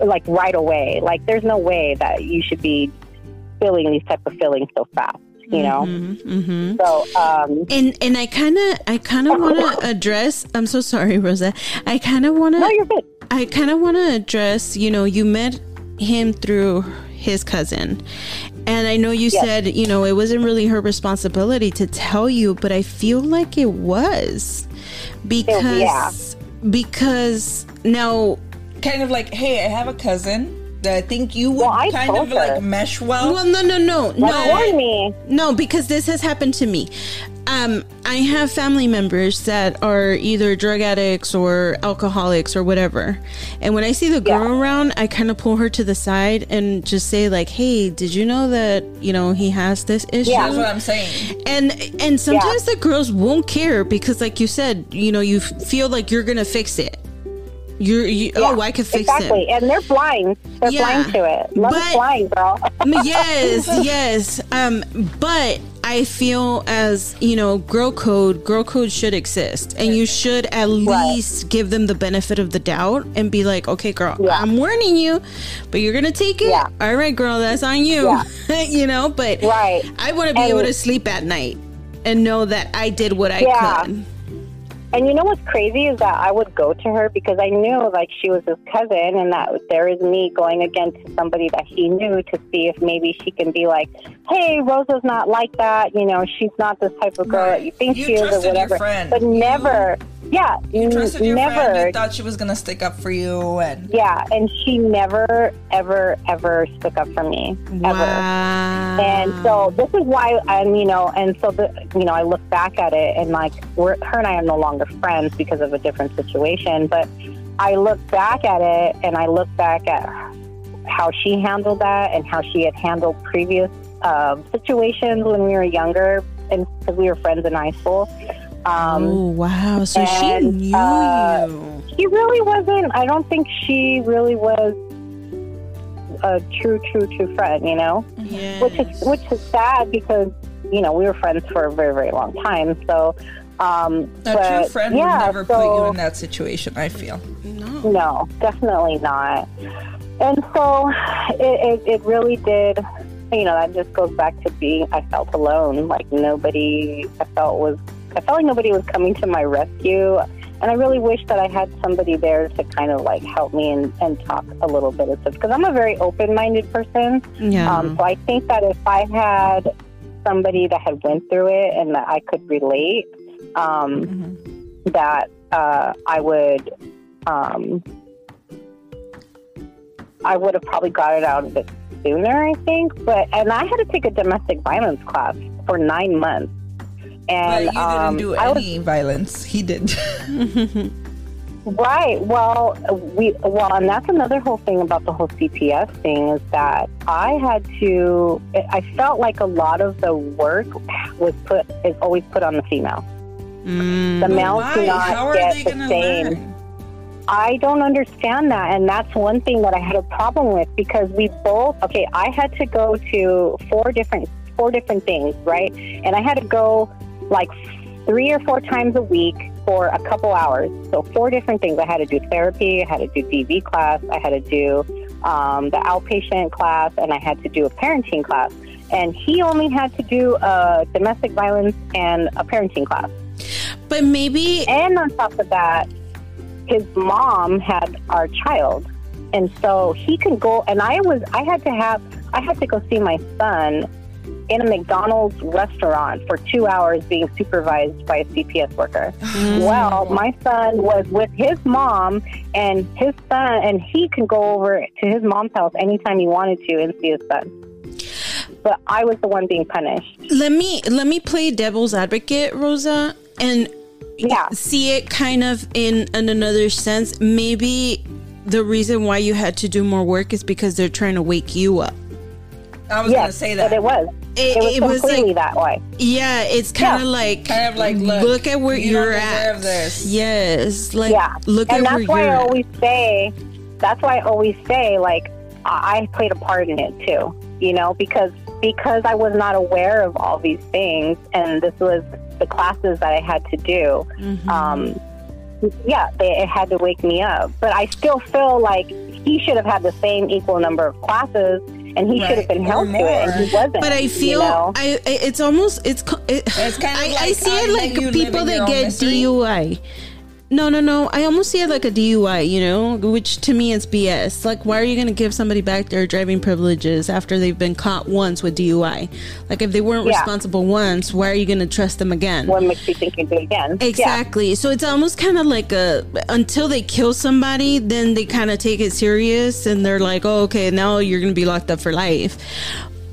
like right away. Like there's no way that you should be feeling these type of feelings so fast, you know. Mm-hmm. So um, And and I kind of I kind of want to [laughs] address. I'm so sorry, Rosa. I kind of want no, to you're good. I kind of want to address. You know, you met him through his cousin, and I know you Yes. said you know it wasn't really her responsibility to tell you, but I feel like it was because yeah. because now Kind of like, hey, I have a cousin that I think you would Well, kind told of like mesh well. well no no no no warn me. No, because this has happened to me. Um, I have family members that are either drug addicts or alcoholics or whatever. And when I see the girl Yeah. around, I kind of pull her to the side and just say like, "Hey, did you know that, you know, he has this issue?" Yeah. That's what I'm saying. And and sometimes the girls won't care because like you said, you know, you feel like you're going to fix it. You're you, Yeah, oh, I could fix it. exactly. And they're blind. They're Yeah. blind to it. Love But- is blind, girl. [laughs] yes, [laughs] yes. Um, but I feel as you know, girl code, girl code should exist, and you should at least give them the benefit of the doubt and be like, okay, girl, Yeah. I'm warning you, but you're gonna take it. Yeah. All right, girl, that's on you. [laughs] you know, but Right. I want to be And- able to sleep at night and know that I did what I could. And you know what's crazy is that I would go to her because I knew like she was his cousin and that there is me going against somebody that he knew to see if maybe she can be like, hey, Rosa's not like that. You know, she's not this type of girl right. that you think you she is or whatever. But never. Yeah, you trusted your never. Friend. You thought she was gonna stick up for you, and yeah, and she never, ever, ever stuck up for me, wow. ever. And so this is why I'm, you know, and so the, you know, I look back at it and like, we're, her and I are no longer friends because of a different situation. But I look back at it and I look back at how she handled that and how she had handled previous uh, situations when we were younger, and because we were friends in high school. Um, oh wow! So and, she knew uh, you. She really wasn't. I don't think she really was a true, true, true friend. You know, yes. which is which is sad because you know we were friends for a very, very long time. So. Um, a but, true friend yeah, would never so, put you in that situation. I feel no, no, definitely not. And so it, it, it really did you know, that just goes back to being, I felt alone. Like nobody, I felt was I felt like nobody was coming to my rescue. And I really wish that I had somebody there to kind of like help me and, and talk a little bit of stuff. Because I'm a very open minded person. Yeah. Um, so I think that if I had somebody that had went through it and that I could relate, um, mm-hmm. that uh, I would. Um, I would have probably got it out of it sooner, I think. But and I had to take a domestic violence class for nine months. And but you um, didn't do any was, violence. He did. [laughs] right. Well, we well, and that's another whole thing about the whole CPS thing is that I had to. I felt like a lot of the work was put is always put on the female. Mm. The males do not get the same. Learn? I don't understand that. And that's one thing that I had a problem with because we both, okay, I had to go to four different, four different things, right? And I had to go like three or four times a week for a couple hours. So four different things. I had to do therapy, I had to do DV class, I had to do um, the outpatient class, and I had to do a parenting class. And he only had to do a domestic violence and a parenting class. But maybe. And on top of that, his mom had our child. And so he can go, and I was, I had to have, I had to go see my son in a McDonald's restaurant for two hours being supervised by a CPS worker. Mm-hmm. Well, my son was with his mom, and his son, and he can go over to his mom's house anytime he wanted to and see his son. But I was the one being punished. Let me let me play devil's advocate, Rosa, and yeah. see it kind of in, in another sense. Maybe the reason why you had to do more work is because they're trying to wake you up. I was yes, gonna say that. But it was. It, it was it completely was like, that way. Yeah, it's kind of yeah. like kind of like look, look at where you are at. This. Yes, like yeah. look and at that's why I always say. That's why I always say like I played a part in it too. You know, because because I was not aware of all these things, and this was the classes that I had to do. Mm-hmm. Um, yeah, they, it had to wake me up. But I still feel like he should have had the same equal number of classes and he right. should have been held to it, and he wasn't. But I feel you know? I it's almost it's it, it's kind of I, like, I see it like people that get DUI. No, no, no. I almost see it like a DUI, you know, which to me is BS. Like, why are you going to give somebody back their driving privileges after they've been caught once with DUI? Like, if they weren't yeah. responsible once, why are you going to trust them again? What makes you think you do again? Exactly. Yeah. So it's almost kind of like a until they kill somebody, then they kind of take it serious and they're like, oh, okay, now you're going to be locked up for life.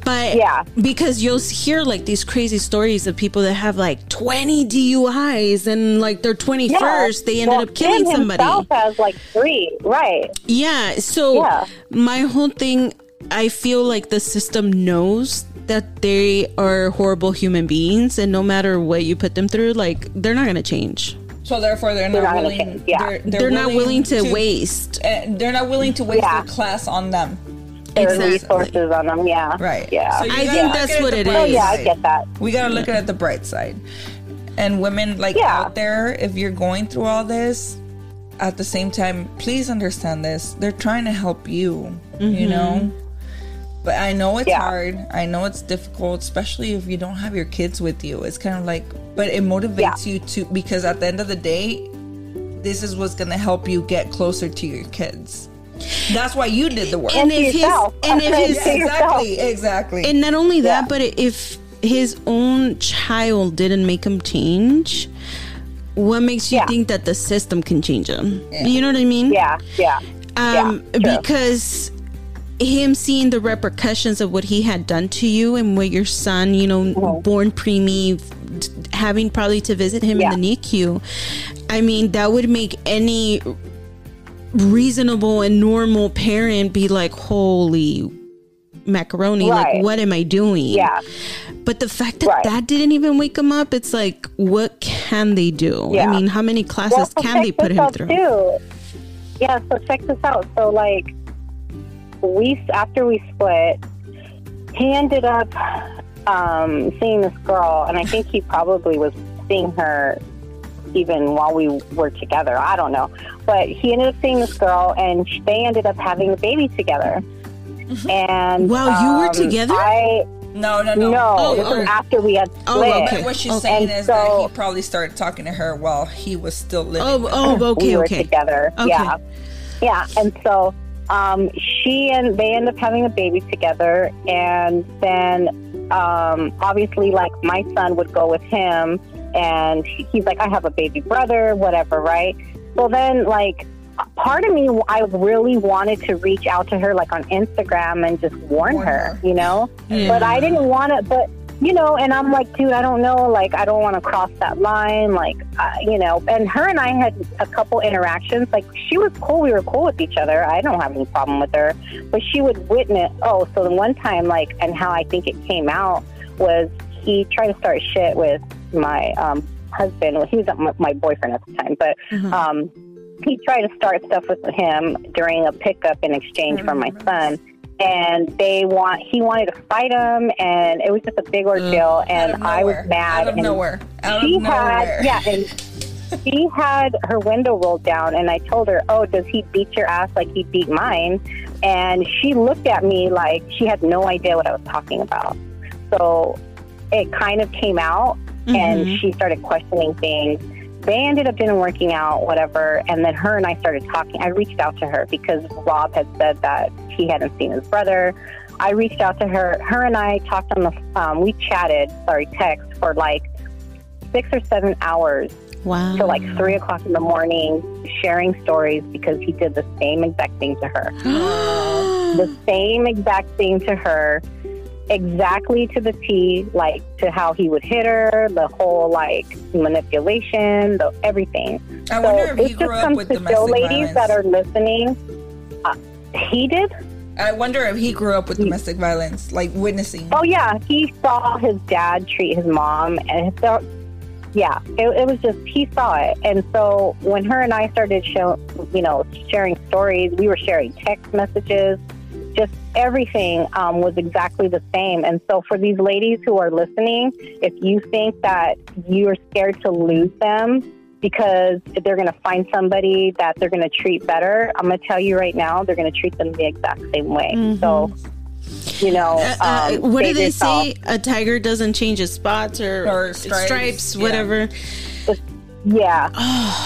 But yeah, because you'll hear like these crazy stories of people that have like 20 DUIs and like their 21st, yeah. they ended well, up killing somebody. Himself has like three, right? Yeah. So yeah. my whole thing, I feel like the system knows that they are horrible human beings, and no matter what you put them through, like they're not going to change. So therefore, they're, they're not, not, willing. Yeah. They're, they're, they're willing not willing to, to waste. Uh, they're not willing to waste yeah. their class on them exactly. resources on them. Yeah. Right. Yeah. So I think that's what it is. Oh, yeah, I get that. We got to look at the bright side. And women like yeah. out there, if you're going through all this, at the same time, please understand this. They're trying to help you, mm-hmm. you know? But I know it's yeah. hard. I know it's difficult, especially if you don't have your kids with you. It's kind of like, but it motivates yeah. you to because at the end of the day, this is what's going to help you get closer to your kids. That's why you did the work. And, if his, and if [laughs] his, yeah, exactly, exactly. And not only that, yeah. but if his own child didn't make him change, what makes you yeah. think that the system can change him? You know what I mean? Yeah, yeah. Um, because him seeing the repercussions of what he had done to you and what your son, you know, mm-hmm. born preemie, having probably to visit him in the NICU. I mean, that would make any reasonable and normal parent be like, holy macaroni, right. like, what am I doing? Yeah. But the fact that right. that didn't even wake him up, it's like, what can they do? Yeah. I mean, how many classes well, can they put him through? Too. Yeah, so check this out. So, like, we, after we split, he ended up um, seeing this girl, and I think he probably was seeing her even while we were together. I don't know. But he ended up seeing this girl, and they ended up having a baby together. Mm-hmm. And wow, um, you were um, together. I no, no, no. No, oh, this oh. was after we had oh, split. Oh, okay. What she's okay. saying and is so, that he probably started talking to her while he was still living. Oh, oh, okay, we were okay. Together, okay. yeah, yeah. And so um, she and they end up having a baby together, and then um, obviously, like my son would go with him, and he's like, I have a baby brother, whatever, right? Well, then, like, part of me, I really wanted to reach out to her, like on Instagram, and just warn, warn her, her, you know. Yeah. But I didn't want to. But you know, and I'm like, dude, I don't know, like, I don't want to cross that line, like, uh, you know. And her and I had a couple interactions. Like, she was cool. We were cool with each other. I don't have any problem with her. But she would witness. Oh, so the one time, like, and how I think it came out was he tried to start shit with my um, husband. Well, he was my boyfriend at the time, but. Mm-hmm. Um, he tried to start stuff with him during a pickup in exchange for my son and they want he wanted to fight him and it was just a big ordeal and I was mad out of and nowhere out she of had yeah and she had her window rolled down and I told her oh does he beat your ass like he beat mine and she looked at me like she had no idea what I was talking about so it kind of came out mm-hmm. and she started questioning things they ended up didn't working out, whatever. And then her and I started talking. I reached out to her because Rob had said that he hadn't seen his brother. I reached out to her. Her and I talked on the, um, we chatted, sorry, text for like six or seven hours. Wow. Till like three o'clock in the morning, sharing stories because he did the same exact thing to her. [gasps] the same exact thing to her exactly to the T, like to how he would hit her, the whole like manipulation, the everything. I so wonder if he grew up with domestic ladies violence. that are listening. Uh, he did. I wonder if he grew up with domestic violence, like witnessing. Oh yeah, he saw his dad treat his mom, and so yeah, it, it was just he saw it, and so when her and I started show, you know, sharing stories, we were sharing text messages everything um, was exactly the same. And so, for these ladies who are listening, if you think that you're scared to lose them because they're going to find somebody that they're going to treat better, I'm going to tell you right now, they're going to treat them the exact same way. Mm-hmm. So, you know, uh, uh um, what do they yourself. say? A tiger doesn't change its spots or, or stripes, stripes whatever. Yeah.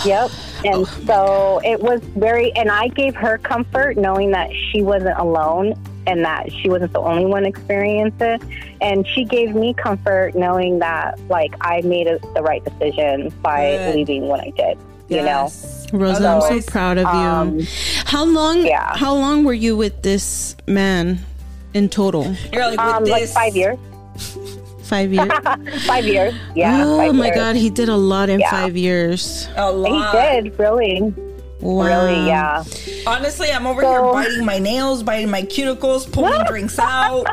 [sighs] yep. And oh. so it was very, and I gave her comfort knowing that she wasn't alone and that she wasn't the only one experiencing it. And she gave me comfort knowing that, like, I made a, the right decision by Good. leaving what I did. Yes. You know, Rosa, I'm so proud of you. Um, how long? Yeah. How long were you with this man in total? You're like, um, like five years [laughs] five years? [laughs] five years. Yeah. Oh my years. God, he did a lot in yeah. five years. A lot. He did, really. Wow. Really, yeah. Honestly, I'm over so, here biting my nails, biting my cuticles, pulling [laughs] drinks out.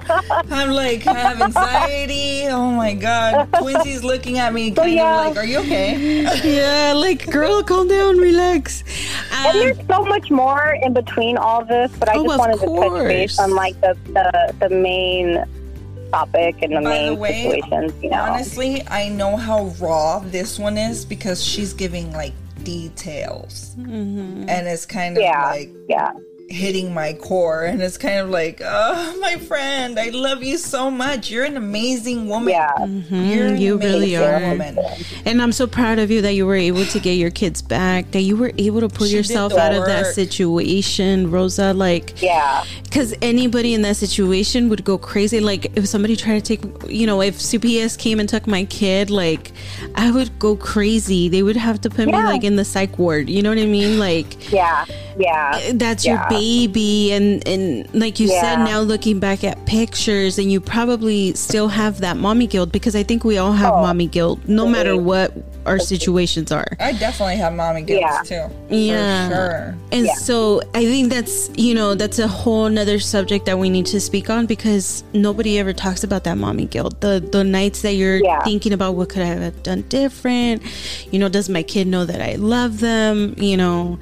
I'm like, I have anxiety. Oh my god. Quincy's looking at me, kind so, yeah. of like, "Are you okay?" [laughs] yeah, like, girl, calm down, relax. Um, and there's so much more in between all this, but I oh, just wanted course. to touch base on like the the, the main topic and the By main the way, situations. You know, honestly, I know how raw this one is because she's giving like details, mm-hmm. and it's kind of yeah, like yeah. Hitting my core and it's kind of like oh my friend i love you so much you're an amazing woman Yeah. Mm, you really are. woman And I'm so proud of you that you were able to get your kids back, that you were able to pull She yourself the out of that situation, Rosa. Like, Yeah. because anybody in that situation would go crazy. Like, if somebody tried to take, you know, if CPS came and took my kid, like, I would go crazy. They would have to put me like in the psych ward. You know what I mean? Like, Yeah. Yeah. Eh, that's your baby. And and like you said now looking back at pictures and you probably still have that mommy guilt because i think we all have Oh, mommy guilt no matter what our situations are. I definitely have mommy guilt Yeah. too. Yeah. sure. And Yeah. so i think that's you know that's a whole nother subject that we need to speak on because nobody ever talks about that mommy guilt. The the nights that you're Yeah. thinking about what could i have done different. You know does my kid know that i love them? You know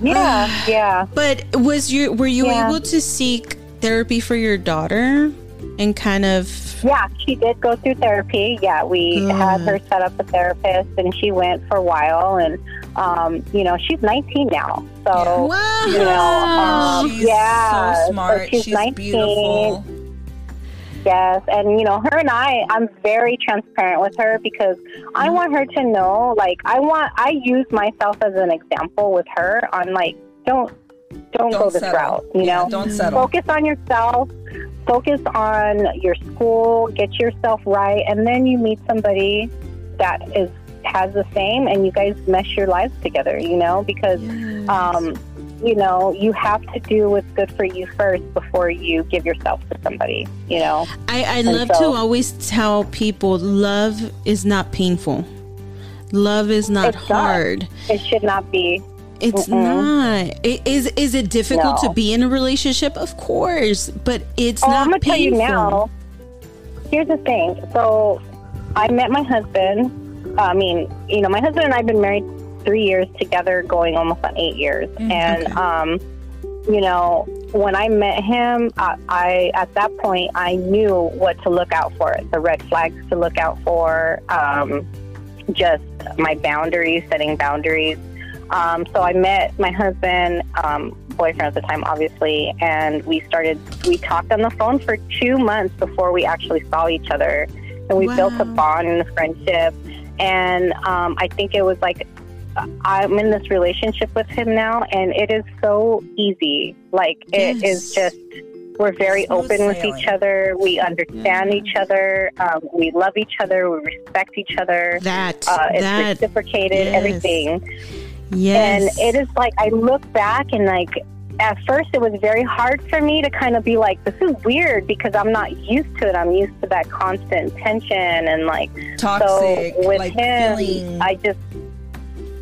Yeah. Yeah. But was you were you Yeah. able to seek therapy for your daughter and kind of Yeah, she did go through therapy. Yeah, we Good. had her set up a therapist, and she went for a while. And um, you know, she's 19 now, so wow you know, um, she's yeah, so so smart she's she's, 19. beautiful yes, and you know, her and I, I'm very transparent with her because I want her to know, like, I want, I use myself as an example with her on like, don't, don't, go don't this settle. route, you Yeah, know. don't settle. Focus on yourself focus on your school get yourself right and then you meet somebody that is has the same and you guys mesh your lives together you know? Because um you know you have to do what's good for you first before you give yourself to somebody you know I, I And love to always tell people love is not painful. Love is not hard. it should not be It's Mm-mm. not. Is is it difficult No. to be in a relationship? Of course, but it's oh not i'm gonna tell you painful. now here's the thing so i met my husband i mean you know my husband and i've been married three years together going almost on eight years Mm, and okay. um you know when i met him I, I at that point i knew what to look out for the red flags to look out for um just my boundaries setting boundaries um, so I met my husband, um, boyfriend at the time, obviously, and we started. We talked on the phone for two months before we actually saw each other, and we built a bond and a friendship. And um, I think it was like I'm in this relationship with him now, and it is so easy. Like it is Yes. just. We're very Smooth open with each other. We understand Yeah. each other. Um, we love each other. We respect each other. That Uh, it's that reciprocated. yes. Everything. yes. And it is like I look back and like at first it was very hard for me to kind of be like, this is weird because I'm not used to it. I'm used to that constant tension and like toxic so with like him, feeling I just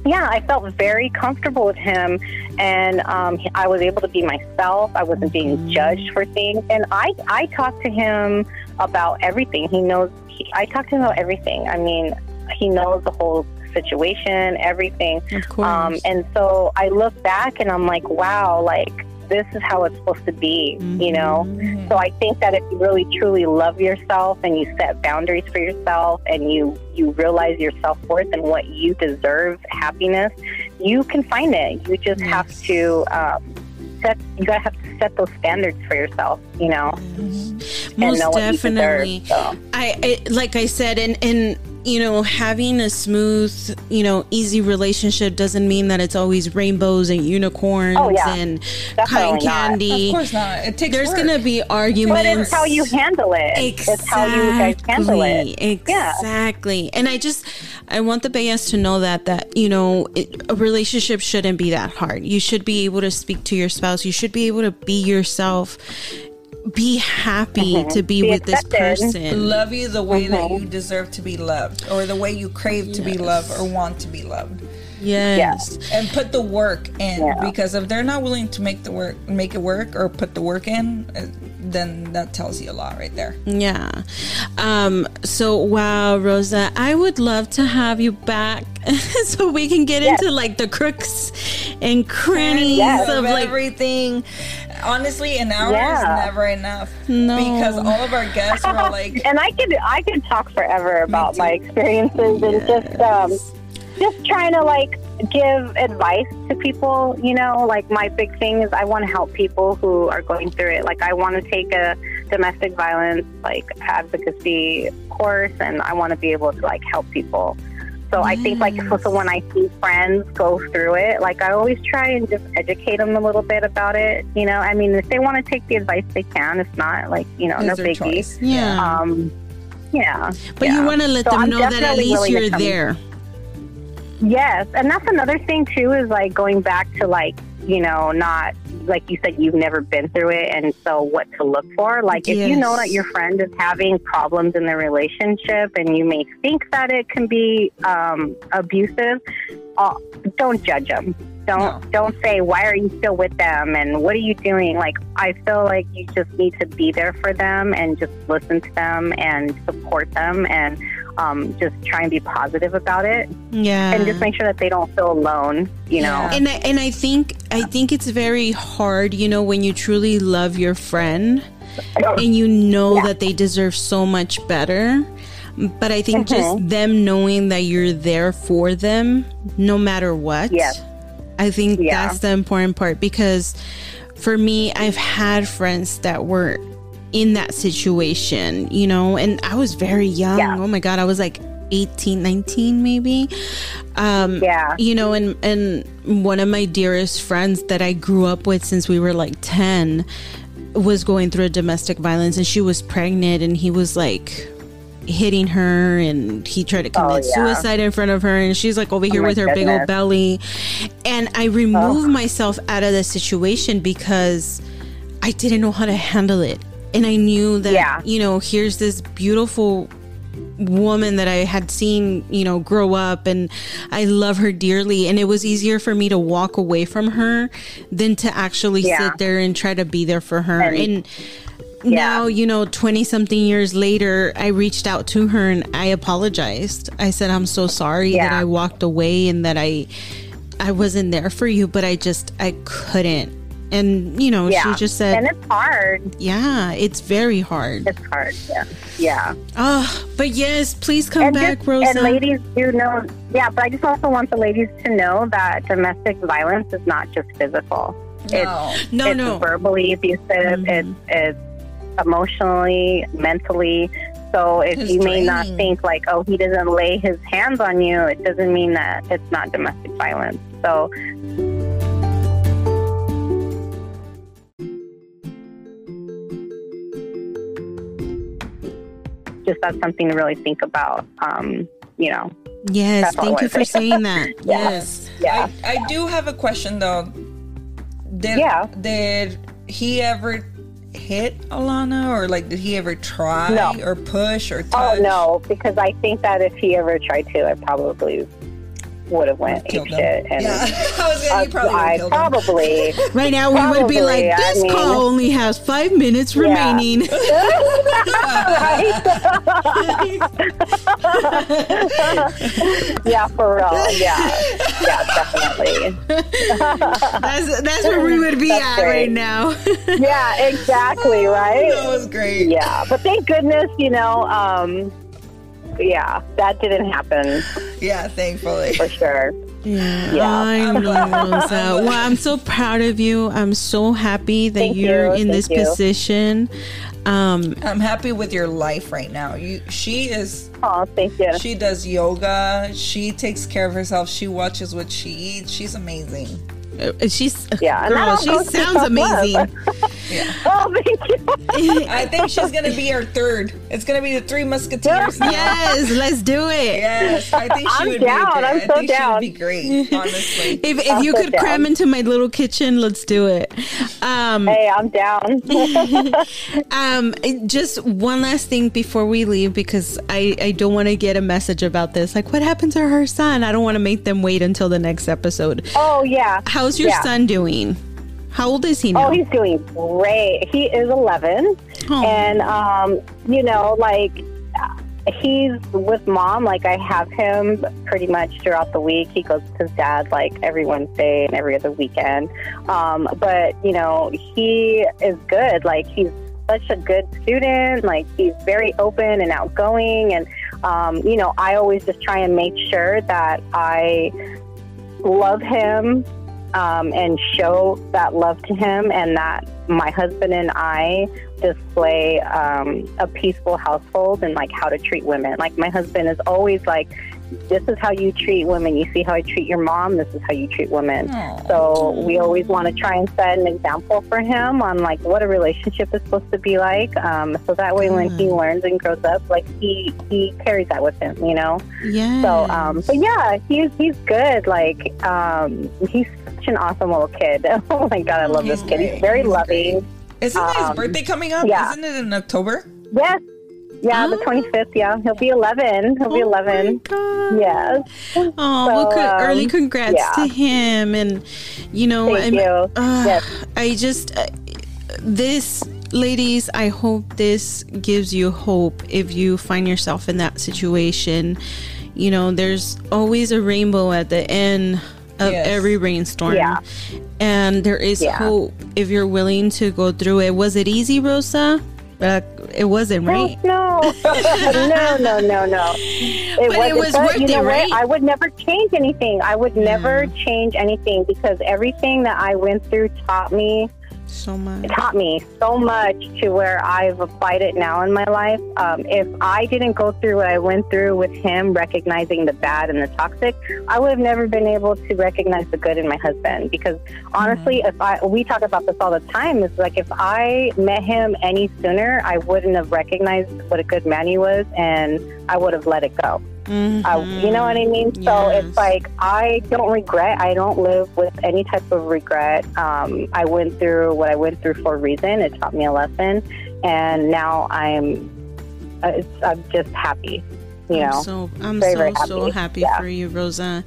yeah, I felt very comfortable with him, and um, I was able to be myself. I wasn't being judged for things, and I I talked to him about everything. He knows. He, I talked to him about everything. I mean, he knows the whole situation, everything. of course. Um, and so I look back and I'm like, wow, like this is how it's supposed to be, you know? Mhm. So I think that if you really truly love yourself and you set boundaries for yourself and you, you realize your self worth and what you deserve happiness, you can find it. You just have to um, set, you gotta have to set those standards for yourself, you know? Most know definitely. deserve. So. I, I like I said, and and you know, having a smooth, you know, easy relationship doesn't mean that it's always rainbows and unicorns Oh, yeah. and Definitely cotton not. candy. of course not it takes There's gonna be arguments. But arguments. it's how you handle it. Exactly. It's how you guys handle it. Yeah. Exactly. And I just, I want the Bayas to know that, that, you know, it, a relationship shouldn't be that hard. You should be able to speak to your spouse. You should be able to be yourself. Be happy to be, Be with this person. love you the way that Mhm. you deserve to be loved or the way you crave to be loved or want to be loved Yes. and put the work in Yeah. because if they're not willing to make the work make it work or put the work in uh, then that tells you a lot right there Yeah. Um, so wow, Rosa, I would love to have you back [laughs] so we can get Yes. into like the crooks and crannies Yes. of of like everything honestly an hour Yeah. is never enough No. because all of our guests were like [laughs] and I could I could talk forever about my experiences and just um, just trying to like give advice to people. You know, like my big thing is I want to help people who are going through it. Like I want to take a domestic violence like advocacy course, and I want to be able to like help people. So yes. I think like so when I see friends go through it, like I always try and just educate them a little bit about it. You know, I mean, if they want to take the advice, they can. If not, like you know, it's no biggie. Choice. Yeah. Um, yeah. But yeah. you want to let so them I'm know that at least you're there. Yes, and that's another thing too is like going back to like you know not like you said you've never been through it and so what to look for like yes. if you know that your friend is having problems in the relationship and you may think that it can be um, abusive uh, don't judge them don't no. don't say why are you still with them and what are you doing like i feel like you just need to be there for them and just listen to them and support them and um, just try and be positive about it. Yeah. And just make sure that they don't feel alone, you know. And I, and I think I think it's very hard, you know, when you truly love your friend [laughs] and you know yeah. that they deserve so much better. But I think mm-hmm. just them knowing that you're there for them no matter what. Yeah. I think yeah. that's the important part because for me, I've had friends that were in that situation, you know, and I was very young. Yeah. Oh my God, I was like 18, 19 maybe. Um, yeah. You know, and, and one of my dearest friends that I grew up with since we were like 10 was going through a domestic violence and she was pregnant and he was like hitting her and he tried to oh, commit oh, yeah. suicide in front of her and she's like over here oh with her goodness. big old belly and i removed oh. myself out of the situation because i didn't know how to handle it and I knew that yeah. you know here's this beautiful woman that I had seen, you know, grow up and I love her dearly and it was easier for me to walk away from her than to actually yeah. sit there and try to be there for her. And, and yeah. now, you know, 20 something years later, I reached out to her and I apologized. I said I'm so sorry yeah. that I walked away and that I I wasn't there for you, but I just I couldn't and, you know, yeah. she just said. And it's hard. Yeah, it's very hard. It's hard. Yeah. Yeah. Oh, but yes, please come and back, just, Rosa. And ladies do know. Yeah, but I just also want the ladies to know that domestic violence is not just physical. No. It's, no, it's no. verbally abusive. Mm-hmm. It's, it's emotionally, mentally. So if you may not think like, oh, he doesn't lay his hands on you, it doesn't mean that it's not domestic violence. So just that's something to really think about. Um, you know. Yes, thank you for saying that. [laughs] yeah. Yes. Yeah. I, I do have a question though. Did, yeah. Did he ever hit Alana or like did he ever try no. or push or touch? Oh no, because I think that if he ever tried to, I probably would have went ape shit. And yeah, [laughs] I was gonna, probably, probably [laughs] right now we would be like, this I mean, call only has five minutes yeah. remaining. [laughs] yeah, for real. Yeah, yeah, definitely. that's that's where we would be that's at great. right now. yeah, exactly. Right. That was great. Yeah, but thank goodness, you know. Um, yeah, that didn't happen. Yeah, thankfully. For sure. Yeah, yeah. I know, [laughs] Rosa. well, I'm so proud of you. I'm so happy that Thank you're you. in Thank this you. position. Um, I'm happy with your life right now. You, she is. Oh, thank you. She does yoga. She takes care of herself. She watches what she eats. She's amazing. Uh, she's yeah, girl. She sounds amazing. [laughs] yeah. Oh, thank you. I think she's gonna be our third. It's gonna be the Three Musketeers. [laughs] yes, let's do it. Yes, I think she I'm would down. be. Good. I'm so I think down. She would be great. Honestly, [laughs] if if you could down. cram into my little kitchen, let's do it. Um, hey, I'm down. um, just one last thing before we leave, because I I don't want to get a message about this. Like, what happened to her son? I don't want to make them wait until the next episode. Oh yeah. How How's your yeah. son doing? How old is he now? Oh, he's doing great. He is 11. Oh. And, um, you know, like, he's with mom. Like, I have him pretty much throughout the week. He goes with his dad, like, every Wednesday and every other weekend. Um, but, you know, he is good. Like, he's such a good student. Like, he's very open and outgoing. And, um, you know, I always just try and make sure that I love him um, and show that love to him, and that my husband and I display um, a peaceful household and like how to treat women. Like my husband is always like, this is how you treat women. You see how I treat your mom. This is how you treat women. Aww. So we always want to try and set an example for him on like what a relationship is supposed to be like. Um, so that way, when he learns and grows up, like he he carries that with him, you know. Yeah. So, um, but yeah, he's he's good. Like, um, he's such an awesome little kid. [laughs] oh my god, I love this kid. He's very he's loving. Great. Isn't his um, birthday coming up? Yeah. Isn't it in October? Yes, yeah, the 25th. Yeah, he'll be 11. He'll be 11. Oh yes. Oh, so, well, co- um, early congrats yeah. to him. And, you know, Thank you. Uh, yes. I just, uh, this, ladies, I hope this gives you hope if you find yourself in that situation. You know, there's always a rainbow at the end of yes. every rainstorm. Yeah. And there is yeah. hope if you're willing to go through it. Was it easy, Rosa? But it wasn't, right? [laughs] No, no, no, no, no. [laughs] It, but was, it was worth you know it, right? What? I would never change anything. I would never change anything because everything that I went through taught me so much. It taught me so much to where I've applied it now in my life. Um, if I didn't go through what I went through with him, recognizing the bad and the toxic, I would have never been able to recognize the good in my husband. Because honestly, mm-hmm. if I we talk about this all the time, it's like if I met him any sooner, I wouldn't have recognized what a good man he was, and I would have let it go. Mm-hmm. Uh, you know what I mean? Yes. So it's like I don't regret. I don't live with any type of regret. Um, I went through what I went through for a reason. It taught me a lesson, and now I'm. Uh, I'm just happy. You know, I'm so I'm very, so very happy. so happy yeah. for you, Rosa.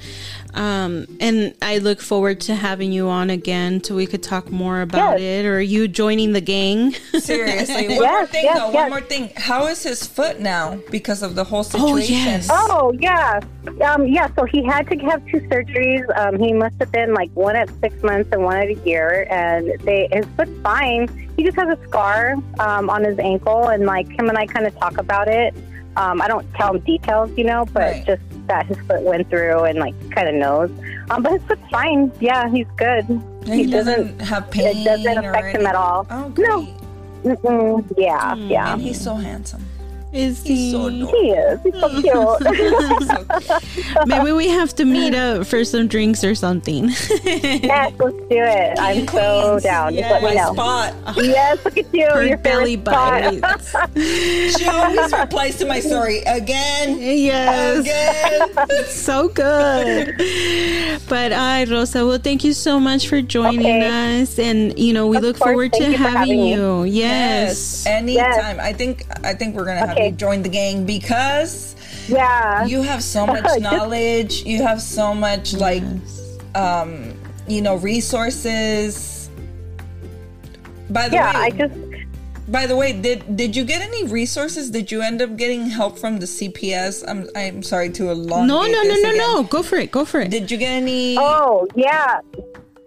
Um, and I look forward to having you on again so we could talk more about yes. it or you joining the gang. [laughs] Seriously. One yes, more thing yes, though, one more thing. How is his foot now because of the whole situation? Oh, yes. oh yeah. Um, yeah, so he had to have two surgeries. Um, he must have been like one at six months and one at a year and they his foot's fine. He just has a scar um, on his ankle and like him and I kind of talk about it. Um, I don't tell him details, you know, but right. just that his foot went through and like kind of knows. Um, but his foot's fine. Yeah, he's good. he, he doesn't, doesn't, have pain. It doesn't affect him at all. Oh, great. No. Mm-mm. Yeah, mm, yeah. And he's so handsome. Is he? So he is. He's so [laughs] cute. [laughs] [laughs] Maybe we have to meet up for some drinks or something. [laughs] yes, let's do it. I'm so down. Yes. Just let me know. Spot. Yes, look at you. Her Your belly button. [laughs] she always replies to my story again. Yes. Again. so good. But I, uh, Rosa, well, thank you so much for joining okay. us, and you know we of look course, forward to having, having you. Yes. yes. Anytime. Yes. I think I think we're gonna okay. have you join the gang because yeah, you have so [laughs] much knowledge. You have so much like, um, you know, resources. By the yeah, way, I just. By the way, did did you get any resources? Did you end up getting help from the CPS? I'm I'm sorry to a long. No, no, no, no, no. Go for it. Go for it. Did you get any? Oh yeah,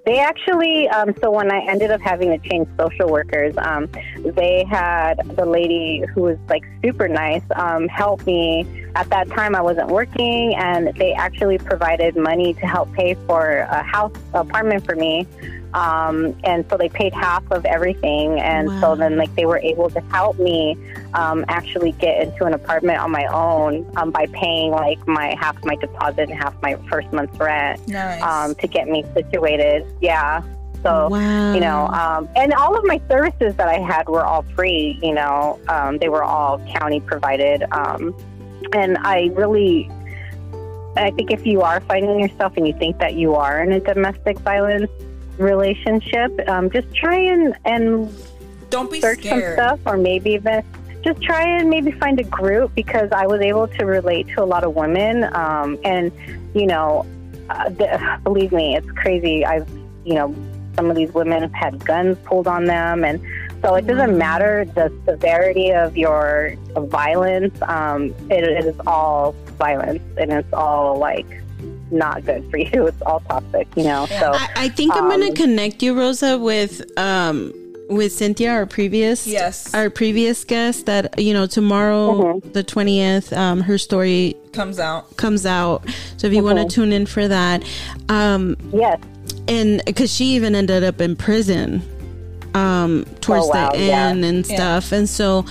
they actually, um, so when I ended up having to change social workers, um, they had the lady who was like super nice um, help me. At that time, I wasn't working, and they actually provided money to help pay for a house apartment for me. Um, and so they paid half of everything. And wow. so then, like, they were able to help me um, actually get into an apartment on my own um, by paying like my half my deposit and half my first month's rent nice. um, to get me situated. Yeah. So, wow. you know, um, and all of my services that I had were all free, you know, um, they were all county provided. Um, and I really, I think if you are finding yourself and you think that you are in a domestic violence relationship, um, just try and, and don't be search scared. some stuff or maybe even just try and maybe find a group because I was able to relate to a lot of women. Um, and, you know, uh, the, believe me, it's crazy. I've, you know, some of these women have had guns pulled on them. And so it doesn't mm-hmm. matter the severity of your violence. Um, it, it is all violence and it's all like not good for you. [laughs] It's all toxic, you know. So I, I think I'm going to um, connect you, Rosa, with um, with Cynthia, our previous yes, our previous guest. That you know tomorrow, mm-hmm. the twentieth, um, her story comes out comes out. So if you mm-hmm. want to tune in for that, um, yes, and because she even ended up in prison um towards oh, wow. the end yeah. and stuff yeah. and so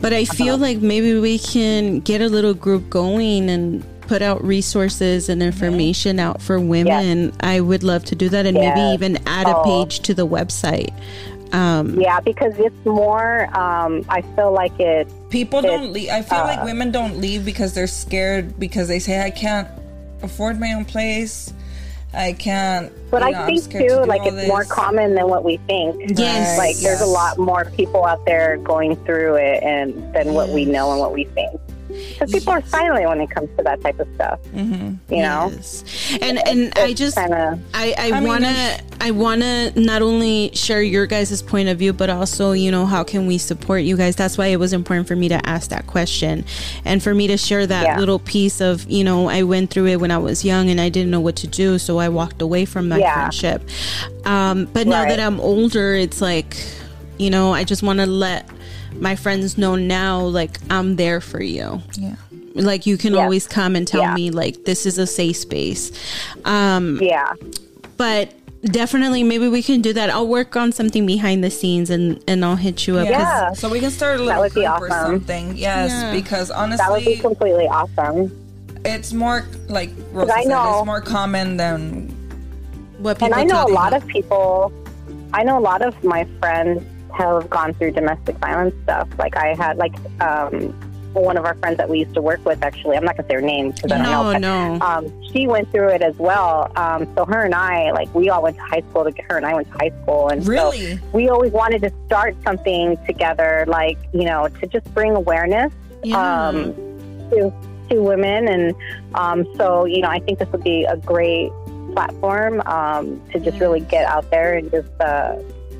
but i feel uh-huh. like maybe we can get a little group going and put out resources and information mm-hmm. out for women yes. i would love to do that and yes. maybe even add oh. a page to the website um, yeah because it's more um, i feel like it people don't leave i feel uh, like women don't leave because they're scared because they say i can't afford my own place I can't. But I know, think too, to like it's this. more common than what we think. Yes, like yes. there's a lot more people out there going through it, and than yes. what we know and what we think. Because people yes. are silent when it comes to that type of stuff. Mm-hmm. You know, and and it's I just kinda, I I, I wanna mean, I wanna not only share your guys' point of view, but also you know how can we support you guys. That's why it was important for me to ask that question, and for me to share that yeah. little piece of you know I went through it when I was young and I didn't know what to do, so I walked away from my yeah. friendship. Um, but now right. that I'm older, it's like you know I just want to let my friends know now like I'm there for you. Yeah. Like you can yes. always come and tell yeah. me like this is a safe space. Um Yeah. But definitely maybe we can do that. I'll work on something behind the scenes and and I'll hit you up. Yeah. So we can start a little group awesome. or something. Yes, yeah. because honestly That would be completely awesome. It's more like Rosa I know, said, it's more common than what people And I know a lot of people I know a lot of my friends have gone through domestic violence stuff. Like I had like um, one of our friends that we used to work with. Actually, I'm not gonna say her name because I don't no, know. But, no, um, she went through it as well. Um, so her and I, like, we all went to high school. To, her and I went to high school, and really, so we always wanted to start something together. Like, you know, to just bring awareness yeah. um, to to women, and um, so you know, I think this would be a great platform um, to just really get out there and just. Uh,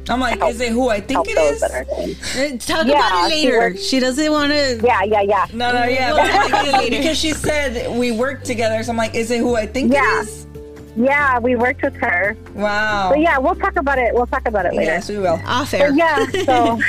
I'm like, is it who I think it is? Uh, talk yeah, about it later. She, she doesn't want to. Yeah, yeah, yeah. No, no, yeah. [laughs] because she said we work together, so I'm like, is it who I think yeah. it is? Yeah, we worked with her. Wow. But yeah, we'll talk about it. We'll talk about it later. Yes, we will. Off air. But yeah. [laughs] So.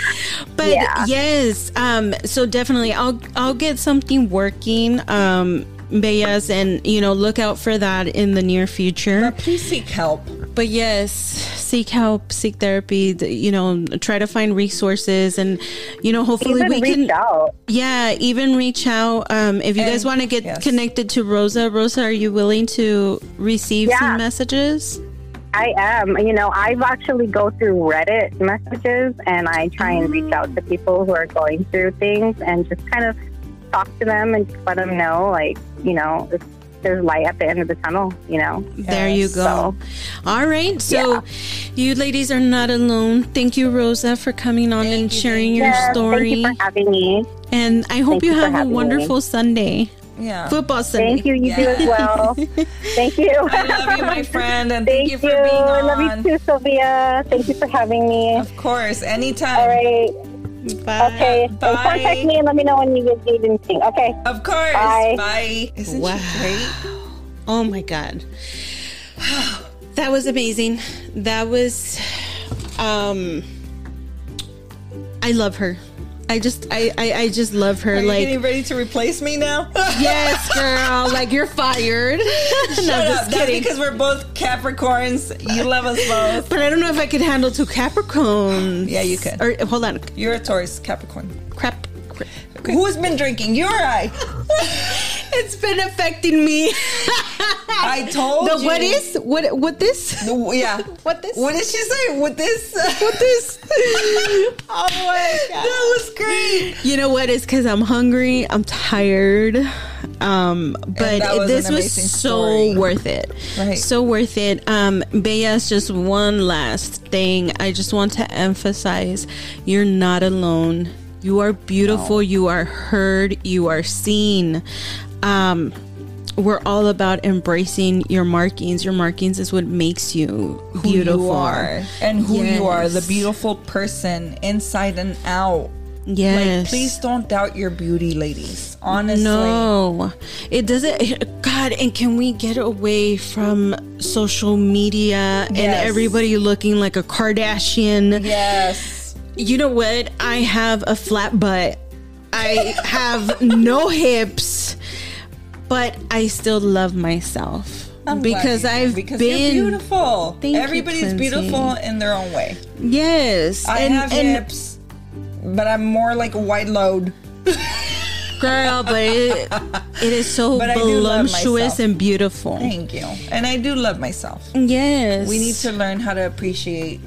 but yeah. yes, um, so definitely, I'll I'll get something working. Um, Bellas, and you know, look out for that in the near future. But please seek help. But yes, seek help, seek therapy. You know, try to find resources, and you know, hopefully even we can. Out. Yeah, even reach out. Um, if you and, guys want to get yes. connected to Rosa, Rosa, are you willing to receive yeah. some messages? I am. You know, I've actually go through Reddit messages and I try and reach out to people who are going through things and just kind of talk to them and just let them know, like, you know, there's light at the end of the tunnel, you know. There you go. So, All right. So yeah. you ladies are not alone. Thank you, Rosa, for coming on thank and you, sharing your yes, story. Thank you for having me. And I hope you, you have a wonderful me. Sunday. Yeah. Football Sunday. Thank you. You yeah. do as well. [laughs] thank you. I love you, my friend, and thank, thank you for being on. I love you too, Sylvia. Thank you for having me. Of course, anytime. All right. Bye. Okay. Bye. Contact me and let me know when you get need anything. Okay. Of course. Bye. Bye. Isn't wow. she great? Oh my god. [sighs] that was amazing. That was um I love her. I just I, I, I just love her. Are like getting ready to replace me now? [laughs] yes, girl. Like you're fired. [laughs] Shut no, up. That's because we're both Capricorns. You love us both. But I don't know if I could handle two Capricorns. [gasps] Yeah, you could. Or hold on. You're a Taurus, Capricorn. Crap. crap. Who's been drinking? You or I? [laughs] it's been affecting me. [laughs] I told the, you. What is what? What this? The, yeah. [laughs] What this? What did she say? What this? what this? [laughs] oh my god, that was great. You know what? It's because I'm hungry. I'm tired. Um, but was this was so story. worth it. Right. So worth it. Um, just one last thing. I just want to emphasize: you're not alone. You are beautiful. No. You are heard. You are seen. Um, we're all about embracing your markings. Your markings is what makes you beautiful. You are and who yes. you are, the beautiful person inside and out. Yes. Like, please don't doubt your beauty, ladies. Honestly. No. It doesn't. God, and can we get away from social media yes. and everybody looking like a Kardashian? Yes you know what? I have a flat butt. I have no hips, but I still love myself. I'm because I've because been you're beautiful. Thank you, Everybody's Quincy. beautiful in their own way. yes, I and, have and hips, but I'm more like a white load. girl, but it, it is so [laughs] But I do love voluptuous and beautiful. Thank you. And I do love myself. Yes, We need to learn how to appreciate.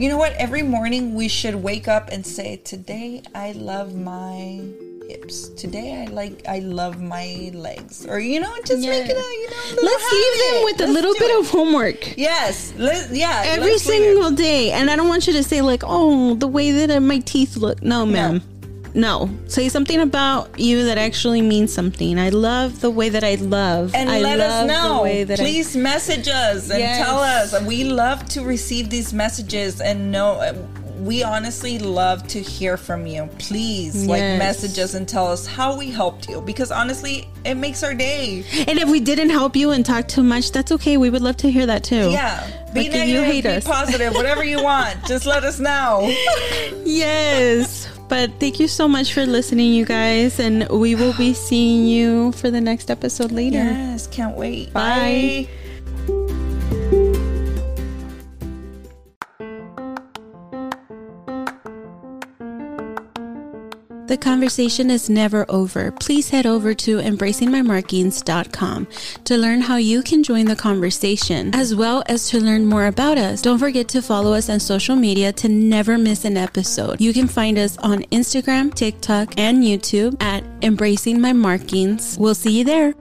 You know what? Every morning we should wake up and say, "Today I love my hips. Today I like I love my legs." Or you know, just Yeah. make it a you know. Let's leave them with a Let's little bit it. of homework. yes. Let, yeah. every single day. And I don't want you to say like, "Oh, the way that my teeth look." No, ma'am. No. Say something about you that actually means something. I love the way that I love. and I let us know. way that I- Please message us and Yes. tell us. We love to receive these messages and know. We honestly love to hear from you. Please, like, Yes. message us and tell us how we helped you because honestly, it makes our day. and if we didn't help you and talk too much, that's okay. We would love to hear that too. Yeah. Be Like, negative, you hate be us. positive, whatever you want. [laughs] Just let us know. Yes. But thank you so much for listening, you guys. And we will be seeing you for the next episode later. Yes, can't wait. Bye. The conversation is never over. Please head over to embracingmymarkings.com to learn how you can join the conversation, as well as to learn more about us. Don't forget to follow us on social media to never miss an episode. You can find us on Instagram, TikTok, and YouTube at Embracing My Markings. We'll see you there.